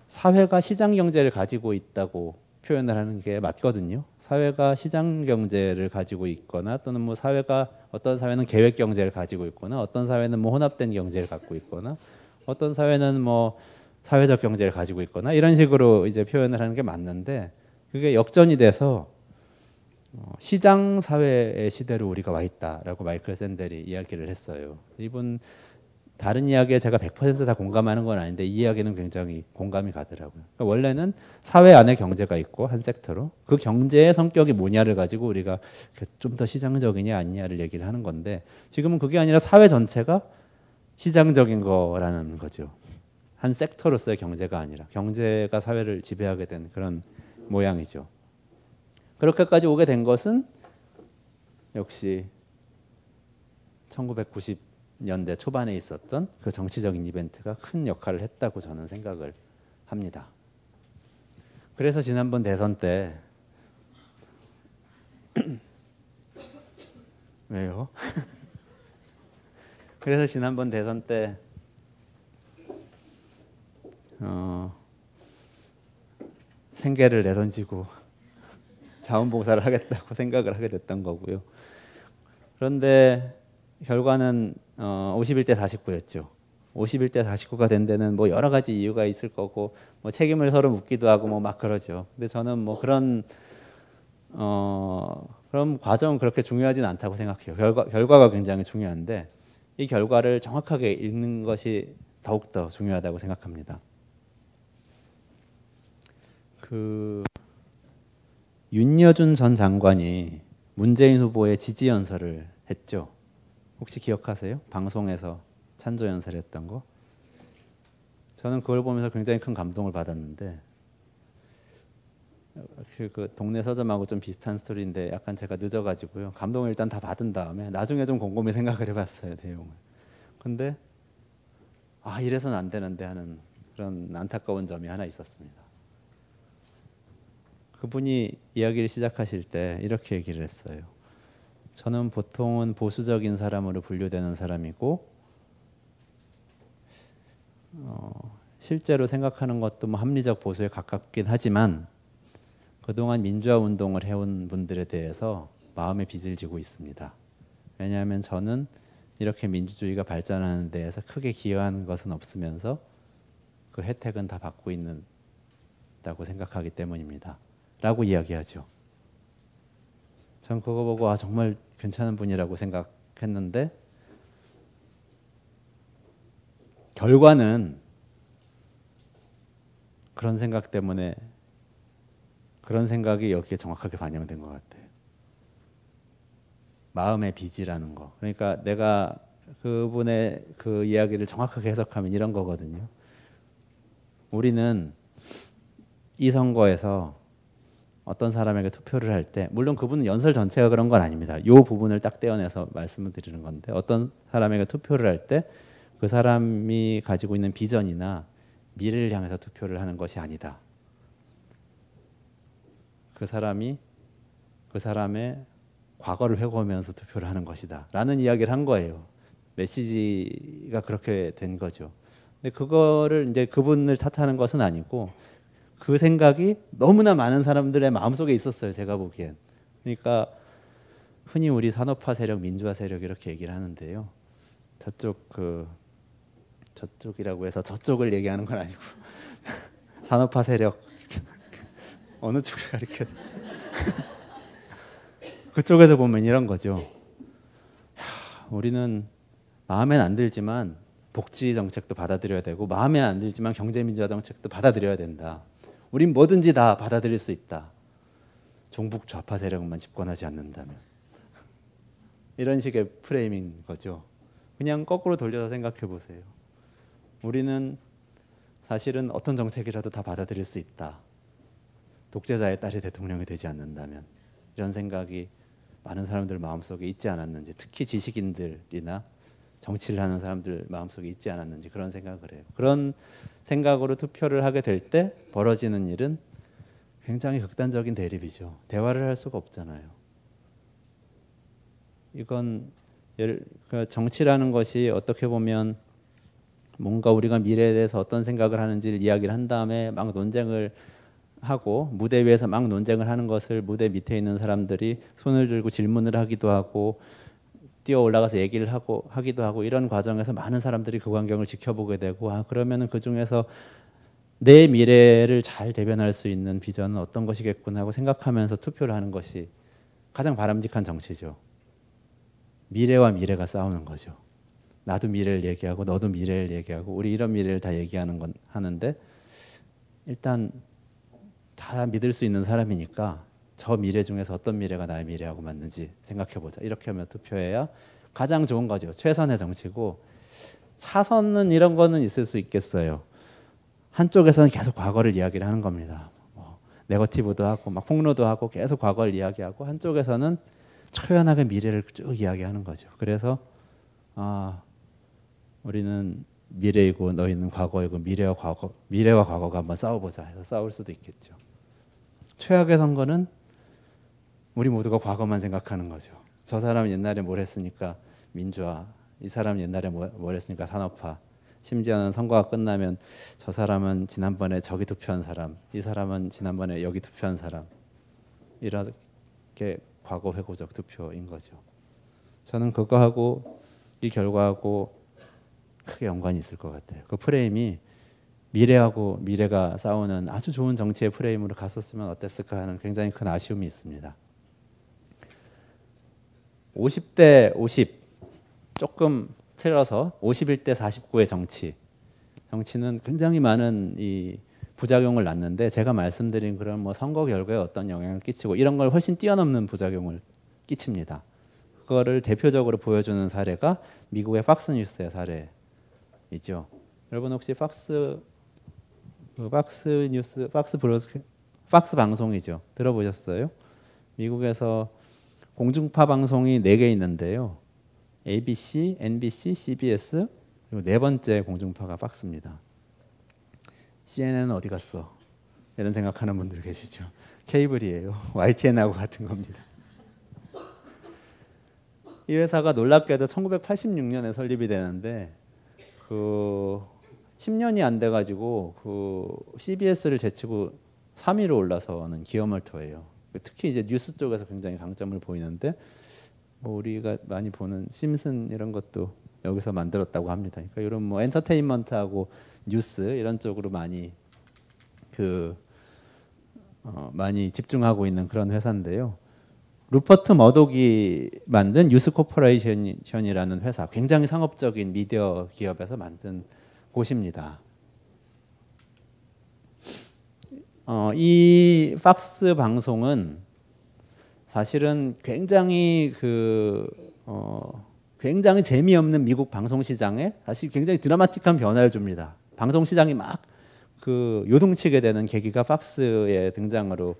사회가 시장 경제를 가지고 있다고 표현을 하는 게 맞거든요. 사회가 시장 경제를 가지고 있거나 또는 뭐 사회가 어떤 사회는 계획 경제를 가지고 있거나 어떤 사회는 뭐 혼합된 경제를 갖고 있거나 어떤 사회는 뭐 사회적 경제를 가지고 있거나 이런 식으로 이제 표현을 하는 게 맞는데 그게 역전이 돼서 어, 시장 사회의 시대로 우리가 와 있다라고 마이클 샌델이 이야기를 했어요. 이분 다른 이야기에 제가 100%다 공감하는 건 아닌데 이 이야기는 굉장히 공감이 가더라고요. 그러니까 원래는 사회 안에 경제가 있고 한 섹터로 그 경제의 성격이 뭐냐를 가지고 우리가 좀 더 시장적이냐 아니냐를 얘기를 하는 건데 지금은 그게 아니라 사회 전체가 시장적인 거라는 거죠. 한 섹터로서의 경제가 아니라 경제가 사회를 지배하게 된 그런 모양이죠. 그렇게까지 오게 된 것은 역시 1990년대 초반에 있었던 그 정치적인 이벤트가 큰 역할을 했다고 저는 생각을 합니다. 그래서 지난번 대선 때 왜요? 그래서 지난번 대선 때 어, 생계를 내던지고 자원봉사를 하겠다고 생각을 하게 됐던 거고요. 그런데 결과는 어, 51대 49였죠. 51대 49가 된 데는 뭐 여러 가지 이유가 있을 거고 뭐 책임을 서로 묻기도 하고 뭐 막 그러죠. 근데 저는 뭐 그런 어 그런 과정은 그렇게 중요하진 않다고 생각해요. 결과 결과가 굉장히 중요한데 이 결과를 정확하게 읽는 것이 더욱 더 중요하다고 생각합니다. 그 윤여준 전 장관이 문재인 후보의 지지 연설을 했죠. 혹시 기억하세요? 방송에서 찬조 연설했던 거. 저는 그걸 보면서 굉장히 큰 감동을 받았는데 그 동네 서점하고 좀 비슷한 스토리인데 약간 제가 늦어가지고요. 감동을 일단 다 받은 다음에 나중에 좀 곰곰이 생각을 해봤어요 내용을. 근데 아 이래서는 안 되는데 하는 그런 안타까운 점이 하나 있었습니다. 그분이 이야기를 시작하실 때 이렇게 얘기를 했어요. 저는 보통은 보수적인 사람으로 분류되는 사람이고 어, 실제로 생각하는 것도 뭐 합리적 보수에 가깝긴 하지만 그동안 민주화 운동을 해온 분들에 대해서 마음의 빚을 지고 있습니다. 왜냐하면 저는 이렇게 민주주의가 발전하는 데에서 크게 기여한 것은 없으면서 그 혜택은 다 받고 있는다고 생각하기 때문입니다. 라고 이야기하죠. 전 그거 보고 아 정말 괜찮은 분이라고 생각했는데 결과는 그런 생각 때문에 그런 생각이 여기에 정확하게 반영된 것 같아요. 마음의 빚이라는 거. 그러니까 내가 그분의 그 이야기를 정확하게 해석하면 이런 거거든요. 우리는 이 선거에서 어떤 사람에게 투표를 할 때 물론 그분은 연설 전체가 그런 건 아닙니다. 이 부분을 딱 떼어내서 말씀을 드리는 건데 어떤 사람에게 투표를 할 때 그 사람이 가지고 있는 비전이나 미래를 향해서 투표를 하는 것이 아니다. 그 사람이 그 사람의 과거를 회고하면서 투표를 하는 것이다. 라는 이야기를 한 거예요. 메시지가 그렇게 된 거죠. 근데 그거를 이제 그분을 탓하는 것은 아니고 그 생각이 너무나 많은 사람들의 마음속에 있었어요. 제가 보기엔. 그러니까 흔히 우리 산업화 세력, 민주화 세력 이렇게 얘기를 하는데요. 저쪽 그 저쪽이라고 해서 저쪽을 얘기하는 건 아니고 산업화 세력 어느 쪽을 가리켜 그쪽에서 보면 이런 거죠. 야, 우리는 마음엔 안 들지만 복지 정책도 받아들여야 되고 마음에 안 들지만 경제 민주화 정책도 받아들여야 된다. 우린 뭐든지 다 받아들일 수 있다. 종북 좌파 세력만 집권하지 않는다면 이런 식의 프레임인 거죠. 그냥 거꾸로 돌려서 생각해 보세요. 우리는 사실은 어떤 정책이라도 다 받아들일 수 있다. 독재자의 딸이 대통령이 되지 않는다면 이런 생각이 많은 사람들 마음속에 있지 않았는지 특히 지식인들이나 정치를 하는 사람들 마음속에 있지 않았는지 그런 생각을 해요. 그런 생각으로 투표를 하게 될 때 벌어지는 일은 굉장히 극단적인 대립이죠. 대화를 할 수가 없잖아요. 이건 그 정치라는 것이 어떻게 보면 뭔가 우리가 미래에 대해서 어떤 생각을 하는지를 이야기를 한 다음에 막 논쟁을 하고 무대 위에서 막 논쟁을 하는 것을 무대 밑에 있는 사람들이 손을 들고 질문을 하기도 하고 뛰어 올라가서 얘기를 하고 하기도 하고 이런 과정에서 많은 사람들이 그 광경을 지켜보게 되고 아 그러면은 그 중에서 내 미래를 잘 대변할 수 있는 비전은 어떤 것이겠구나 하고 생각하면서 투표를 하는 것이 가장 바람직한 정치죠. 미래와 미래가 싸우는 거죠. 나도 미래를 얘기하고 너도 미래를 얘기하고 우리 이런 미래를 다 얘기하는 건 하는데 일단 다 믿을 수 있는 사람이니까 저 미래 중에서 어떤 미래가 나의 미래하고 맞는지 생각해 보자. 이렇게 하면 투표해야 가장 좋은 거죠. 최선의 정치고 사선은 이런 거는 있을 수 있겠어요. 한쪽에서는 계속 과거를 이야기를 하는 겁니다. 뭐 네거티브도 하고 막 폭로도 하고 계속 과거를 이야기하고 한쪽에서는 초연하게 미래를 쭉 이야기하는 거죠. 그래서 아 우리는 미래이고 너희는 과거이고 미래와 과거 미래와 과거가 한번 싸워보자 해서 싸울 수도 있겠죠. 최악의 선거는 우리 모두가 과거만 생각하는 거죠. 저 사람 옛날에 뭘 했으니까 민주화, 이 사람 옛날에 뭐, 뭘 했으니까 산업화. 심지어는 선거가 끝나면 저 사람은 지난번에 저기 투표한 사람, 이 사람은 지난번에 여기 투표한 사람. 이렇게 과거 회고적 투표인 거죠. 저는 그거하고 이 결과하고 크게 연관이 있을 것 같아요. 그 프레임이 미래하고 미래가 싸우는 아주 좋은 정치의 프레임으로 갔었으면 어땠을까 하는 굉장히 큰 아쉬움이 있습니다. 50대 50 조금 틀어서 51대 49의 정치. 정치는 굉장히 많은 이 부작용을 낳는데 제가 말씀드린 그런 뭐 선거 결과에 어떤 영향을 끼치고 이런 걸 훨씬 뛰어넘는 부작용을 끼칩니다. 그거를 대표적으로 보여주는 사례가 미국의 Fox News의 사례이죠. 여러분 혹시 Fox 그 Fox News Fox broad Fox 방송이죠. 들어보셨어요? 미국에서 공중파 방송이 4개 있는데요. ABC, NBC, CBS 그리고 네 번째 공중파가 팍스입니다. CNN은 어디 갔어? 이런 생각하는 분들 계시죠. 케이블이에요. YTN하고 같은 겁니다. 이 회사가 놀랍게도 1986년에 설립이 되는데 그 10년이 안 돼가지고 그 CBS를 제치고 3위로 올라서는 기어멀터예요. 특히 이제 뉴스 쪽에서 굉장히 강점을 보이는데 뭐 우리가 많이 보는 심슨 이런 것도 여기서 만들었다고 합니다. 그러니까 이런 뭐 엔터테인먼트하고 뉴스 이런 쪽으로 많이 그 어, 많이 집중하고 있는 그런 회사인데요. 루퍼트 머독이 만든 News Corporation이라는 회사, 굉장히 상업적인 미디어 기업에서 만든 곳입니다. 어, 이 팍스 방송은 사실은 굉장히 그 어, 굉장히 재미없는 미국 방송 시장에 사실 굉장히 드라마틱한 변화를 줍니다. 방송 시장이 막 그 요동치게 되는 계기가 팍스의 등장으로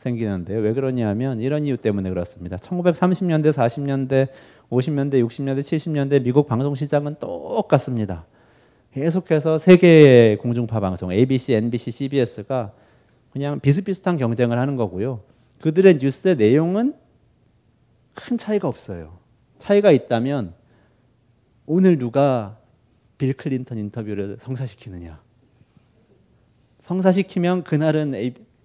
생기는데요. 왜 그러냐면 이런 이유 때문에 그렇습니다. 1930년대, 40년대, 50년대, 60년대, 70년대 미국 방송 시장은 똑같습니다. 계속해서 세 개의 공중파 방송 ABC, NBC, CBS가 그냥 비슷비슷한 경쟁을 하는 거고요. 그들의 뉴스의 내용은 큰 차이가 없어요. 차이가 있다면 오늘 누가 빌 클린턴 인터뷰를 성사시키느냐. 성사시키면 그날은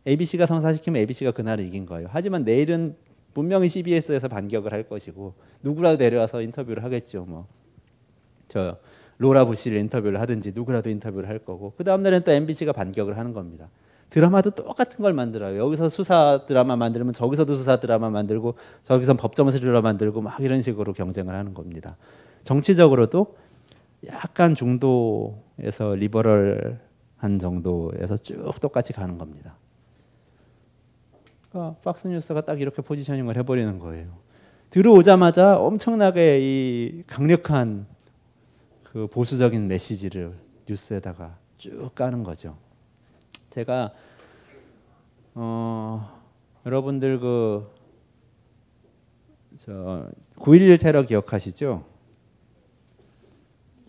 ABC가 성사시키면 ABC가 그날을 이긴 거예요. 하지만 내일은 분명히 CBS에서 반격을 할 것이고 누구라도 내려와서 인터뷰를 하겠죠. 뭐 저 로라 부시를 인터뷰를 하든지 누구라도 인터뷰를 할 거고 그 다음 날은 또 MBC가 반격을 하는 겁니다. 드라마도 똑같은 걸 만들어요. 여기서 수사 드라마 만들면 저기서도 수사 드라마 만들고 저기서 법정 스릴러 만들고 막 이런 식으로 경쟁을 하는 겁니다. 정치적으로도 약간 중도에서 리버럴한 정도에서 쭉 똑같이 가는 겁니다. 그러니까 박스뉴스가 딱 이렇게 포지셔닝을 해버리는 거예요. 들어오자마자 엄청나게 이 강력한 그 보수적인 메시지를 뉴스에다가 쭉 까는 거죠. 제가 어, 여러분들 그 저 9.11 테러 기억하시죠?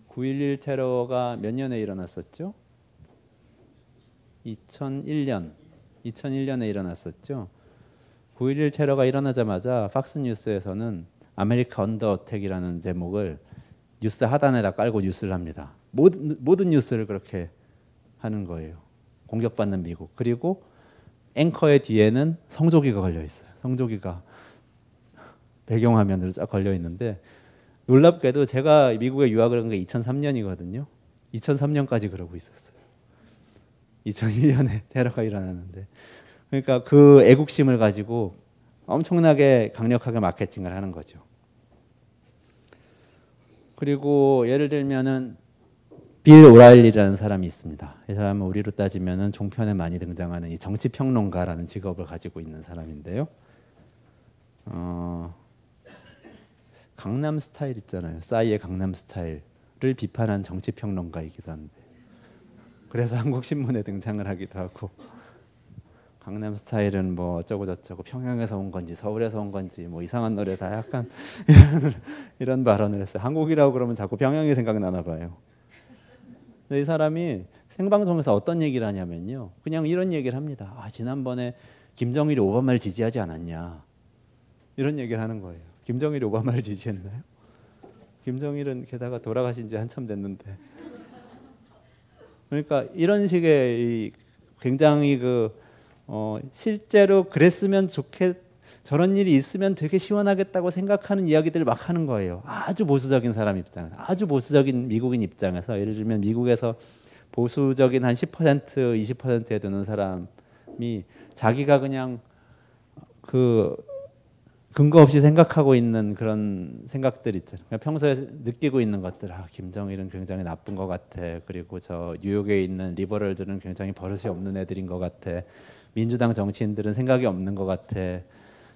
9.11 테러가 몇 년에 일어났었죠? 2001년 2001년에 일어났었죠. 9.11 테러가 일어나자마자 Fox News에서는 America Under Attack이라는 제목을 뉴스 하단에다 깔고 뉴스를 합니다. 모든, 모든 뉴스를 그렇게 하는 거예요. 공격받는 미국. 그리고 앵커의 뒤에는 성조기가 걸려 있어요. 성조기가 배경화면으로 쫙 걸려 있는데 놀랍게도 제가 미국에 유학을 한 게 2003년이거든요. 2003년까지 그러고 있었어요. 2001년에 테러가 일어났는데 그러니까 그 애국심을 가지고 엄청나게 강력하게 마케팅을 하는 거죠. 그리고 예를 들면은 빌 오라일리라는 사람이 있습니다. 이 사람은 우리로 따지면은 종편에 많이 등장하는 이 정치 평론가라는 직업을 가지고 있는 사람인데요. 어, 강남 스타일 있잖아요. 싸이의 강남 스타일을 비판한 정치 평론가이기도 한데 그래서 한국 신문에 등장을 하기도 하고 강남 스타일은 뭐 어쩌고 저쩌고 평양에서 온 건지 서울에서 온 건지 뭐 이상한 노래 다 약간 이런, 이런 발언을 했어요. 한국이라고 그러면 자꾸 평양이 생각나나 봐요. 근데 이 사람이 생방송에서 어떤 얘기를 하냐면요. 그냥 이런 얘기를 합니다. 아, 지난번에 김정일이 오바마를 지지하지 않았냐. 이런 얘기를 하는 거예요. 김정일이 오바마를 지지했나요? 김정일은 게다가 돌아가신 지 한참 됐는데. 그러니까 이런 식의 굉장히 그 어, 실제로 그랬으면 좋겠 저런 일이 있으면 되게 시원하겠다고 생각하는 이야기들을 막 하는 거예요. 아주 보수적인 사람 입장에서, 아주 보수적인 미국인 입장에서 예를 들면 미국에서 보수적인 한 10% 20%에 드는 사람이 자기가 그냥 그 근거 없이 생각하고 있는 그런 생각들 있잖아요. 그냥 평소에 느끼고 있는 것들, 아, 김정일은 굉장히 나쁜 것 같아. 그리고 저 뉴욕에 있는 리버럴들은 굉장히 버릇이 없는 애들인 것 같아. 민주당 정치인들은 생각이 없는 것 같아.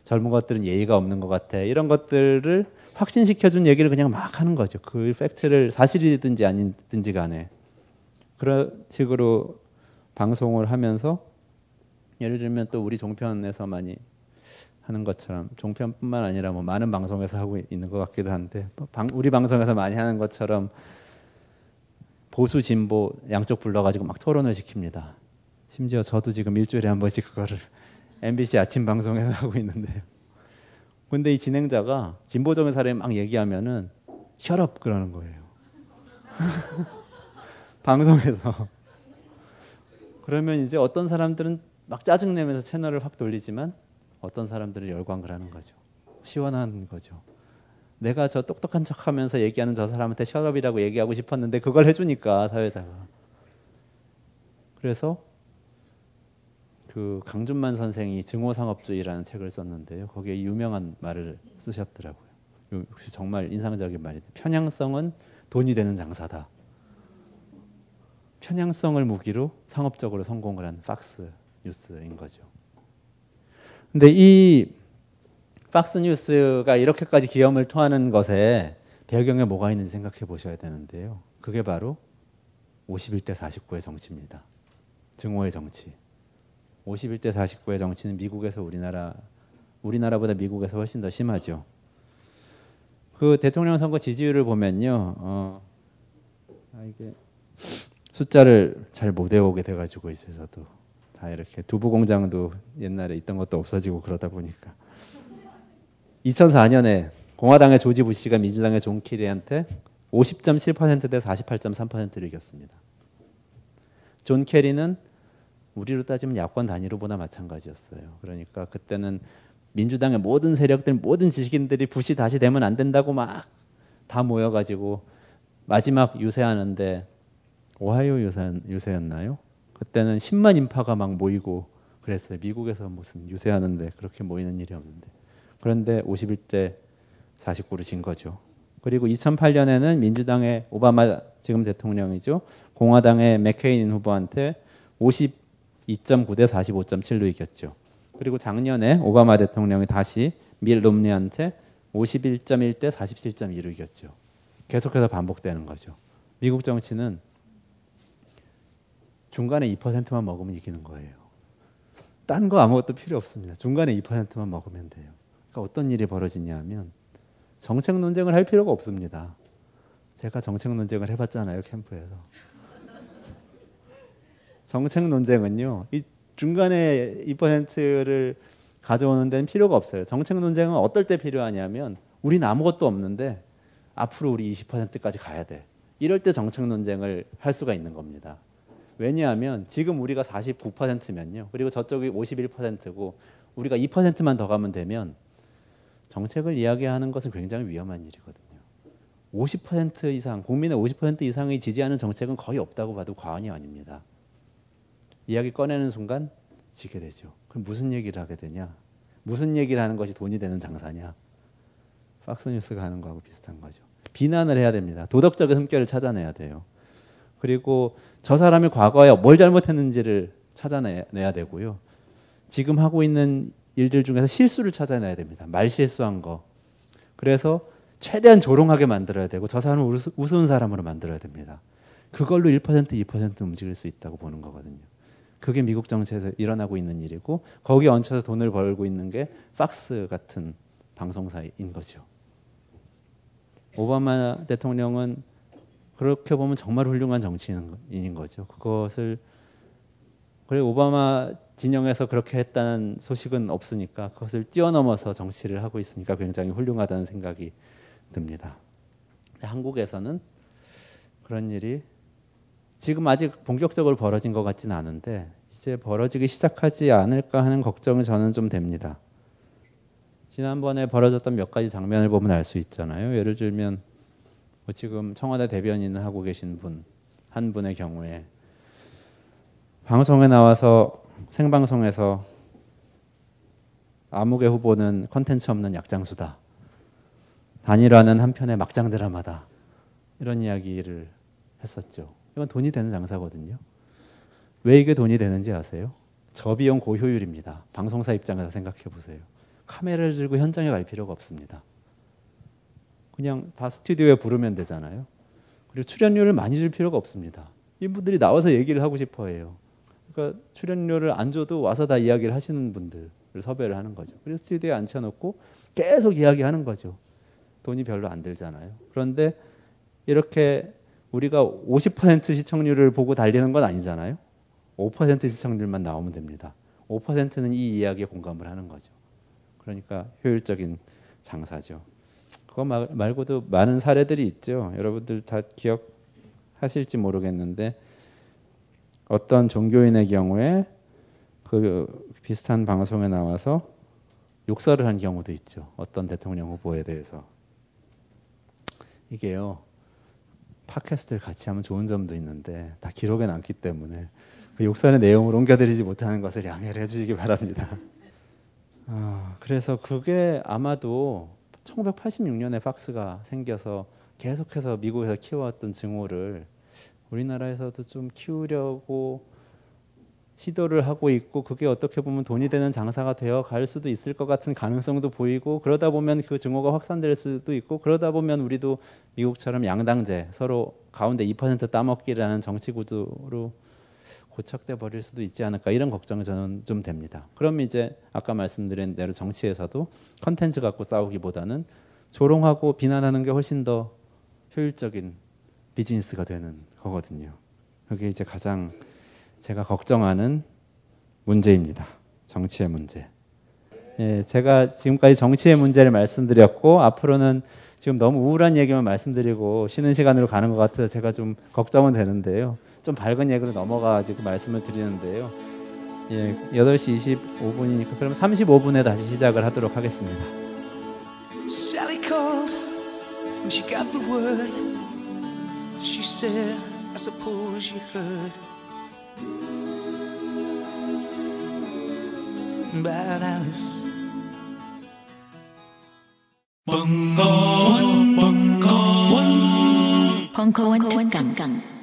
젊은 것들은 예의가 없는 것 같아. 이런 것들을 확신시켜준 얘기를 그냥 막 하는 거죠. 그 팩트를 사실이든지 아니든지 간에. 그런 식으로 방송을 하면서 예를 들면 또 우리 종편에서 많이 하는 것처럼 종편뿐만 아니라 뭐 많은 방송에서 하고 있는 것 같기도 한데 방, 우리 방송에서 많이 하는 것처럼 보수 진보 양쪽 불러가지고 막 토론을 시킵니다. 심지어 저도 지금 일주일에 한 번씩 그거를 MBC 아침 방송에서 하고 있는데요. 근데 이 진행자가 진보적인 사람이 막 얘기하면은 혈업 그러는 거예요. 방송에서. 그러면 이제 어떤 사람들은 막 짜증내면서 채널을 확 돌리지만 어떤 사람들은 열광을 하는 거죠. 시원한 거죠. 내가 저 똑똑한 척 하면서 얘기하는 저 사람한테 혈업이라고 얘기하고 싶었는데 그걸 해주니까 사회자가. 그래서 그 강준만 선생이 증오상업주의라는 책을 썼는데요. 거기에 유명한 말을 쓰셨더라고요. 정말 인상적인 말인데 편향성은 돈이 되는 장사다. 편향성을 무기로 상업적으로 성공을 한 팍스 뉴스인 거죠. 근데 이 팍스 뉴스가 이렇게까지 기염을 토하는 것에 배경에 뭐가 있는지 생각해 보셔야 되는데요. 그게 바로 51대 49의 정치입니다. 증오의 정치. 51대 49의 정치는 미국에서 우리나라 우리나라보다 미국에서 훨씬 더 심하죠. 그 대통령 선거 지지율을 보면요, 어, 아 이게 숫자를 잘 못 외우게 돼가지고 있어서도 다 이렇게 두부 공장도 옛날에 있던 것도 없어지고 그러다 보니까 2004년에 공화당의 조지 부시가 민주당의 존 케리한테 50.7%대 48.3%를 이겼습니다. 존 케리는 우리로 따지면 야권 단위로보다 마찬가지였어요. 그러니까 그때는 민주당의 모든 세력들, 모든 지식인들이 부시 다시 되면 안 된다고 막 다 모여가지고 마지막 유세하는데 오하이오 유세, 유세 였나요? 그때는 10만 인파가 막 모이고 그랬어요. 미국에서 무슨 유세하는데 그렇게 모이는 일이 없는데. 그런데 51대 49로 진 거죠. 그리고 2008년에는 민주당의 오바마 지금 대통령이죠. 공화당의 맥케인 후보한테 52.9 대 45.7로 이겼죠. 그리고 작년에 오바마 대통령이 다시 밀 롬니한테 51.1 대 47.2로 이겼죠. 계속해서 반복되는 거죠. 미국 정치는 중간에 2%만 먹으면 이기는 거예요. 딴 거 아무것도 필요 없습니다. 중간에 2%만 먹으면 돼요. 그러니까 어떤 일이 벌어지냐 하면 정책 논쟁을 할 필요가 없습니다. 제가 정책 논쟁을 해봤잖아요, 캠프에서. 정책 논쟁은요, 이 중간에 2%를 가져오는 데는 필요가 없어요. 정책 논쟁은 어떨 때 필요하냐면 우리는 아무것도 없는데 앞으로 우리 20%까지 가야 돼. 이럴 때 정책 논쟁을 할 수가 있는 겁니다. 왜냐하면 지금 우리가 49%면요. 그리고 저쪽이 51%고 우리가 2%만 더 가면 되면 정책을 이야기하는 것은 굉장히 위험한 일이거든요. 50% 이상, 국민의 50% 이상이 지지하는 정책은 거의 없다고 봐도 과언이 아닙니다. 이야기 꺼내는 순간 지게 되죠. 그럼 무슨 얘기를 하게 되냐? 무슨 얘기를 하는 것이 돈이 되는 장사냐? 팍스뉴스가 하는 거하고 비슷한 거죠. 비난을 해야 됩니다. 도덕적인 흠결을 찾아내야 돼요. 그리고 저 사람이 과거에 뭘 잘못했는지를 찾아내야 되고요. 지금 하고 있는 일들 중에서 실수를 찾아내야 됩니다. 말 실수한 거. 그래서 최대한 조롱하게 만들어야 되고 저 사람을 우스운 사람으로 만들어야 됩니다. 그걸로 1% 2% 움직일 수 있다고 보는 거거든요. 그게 미국 정치에서 일어나고 있는 일이고 거기에 얹혀서 돈을 벌고 있는 게 팍스 같은 방송사인 거죠. 오바마 대통령은 그렇게 보면 정말 훌륭한 정치인인 거죠. 그것을 그래 오바마 진영에서 그렇게 했다는 소식은 없으니까 그것을 뛰어넘어서 정치를 하고 있으니까 굉장히 훌륭하다는 생각이 듭니다. 한국에서는 그런 일이 지금 아직 본격적으로 벌어진 것 같지는 않은데 이제 벌어지기 시작하지 않을까 하는 걱정이 저는 좀 됩니다. 지난번에 벌어졌던 몇 가지 장면을 보면 알 수 있잖아요. 예를 들면 뭐 지금 청와대 대변인을 하고 계신 분 한 분의 경우에 방송에 나와서 생방송에서 아무개 후보는 컨텐츠 없는 약장수다. 단일화는 한편의 막장 드라마다. 이런 이야기를 했었죠. 이건 돈이 되는 장사거든요. 왜 이게 돈이 되는지 아세요? 저비용 고효율입니다. 방송사 입장에서 생각해 보세요. 카메라를 들고 현장에 갈 필요가 없습니다. 그냥 다 스튜디오에 부르면 되잖아요. 그리고 출연료를 많이 줄 필요가 없습니다. 이분들이 나와서 얘기를 하고 싶어 해요. 그러니까 출연료를 안 줘도 와서 다 이야기를 하시는 분들을 섭외를 하는 거죠. 그래서 스튜디오에 앉혀놓고 계속 이야기하는 거죠. 돈이 별로 안 들잖아요. 그런데 이렇게 우리가 50% 시청률을 보고 달리는 건 아니잖아요. 5% 시청률만 나오면 됩니다. 5%는 이 이야기에 공감을 하는 거죠. 그러니까 효율적인 장사죠. 그거 말고도 많은 사례들이 있죠. 여러분들 다 기억하실지 모르겠는데 어떤 종교인의 경우에 그 비슷한 방송에 나와서 욕설을 한 경우도 있죠. 어떤 대통령 후보에 대해서. 이게요. 팟캐스트를 같이 하면 좋은 점도 있는데 다 기록에 남기 때문에 그 욕설의 내용을 옮겨드리지 못하는 것을 양해를 해주시기 바랍니다. 아, 그래서 그게 아마도 1986년에 팍스가 생겨서 계속해서 미국에서 키워왔던 증오를 우리나라에서도 좀 키우려고 시도를 하고 있고 그게 어떻게 보면 돈이 되는 장사가 되어 갈 수도 있을 것 같은 가능성도 보이고 그러다 보면 그 증오가 확산될 수도 있고 그러다 보면 우리도 미국처럼 양당제 서로 가운데 2% 따먹기라는 정치 구도로 고착돼 버릴 수도 있지 않을까 이런 걱정이 저는 좀 됩니다. 그럼 이제 아까 말씀드린 대로 정치에서도 컨텐츠 갖고 싸우기보다는 조롱하고 비난하는 게 훨씬 더 효율적인 비즈니스가 되는 거거든요. 그게 이제 가장 제가 걱정하는 문제입니다. 정치의 문제. 예, 제가 지금까지 정치의 문제를 말씀드렸고 앞으로는 지금 너무 우울한 얘기만 말씀드리고 쉬는 시간으로 가는 것 같아서 제가 좀 걱정은 되는데요. 좀 밝은 얘기로 넘어가지고 말씀을 드리는데요. 예, 8시 25분이니까 그럼 35분에 다시 시작을 하도록 하겠습니다. Sally called when she got the word. She said, I suppose you heard about Alice. 벙커원, 벙커원, 벙커원, 벙커원,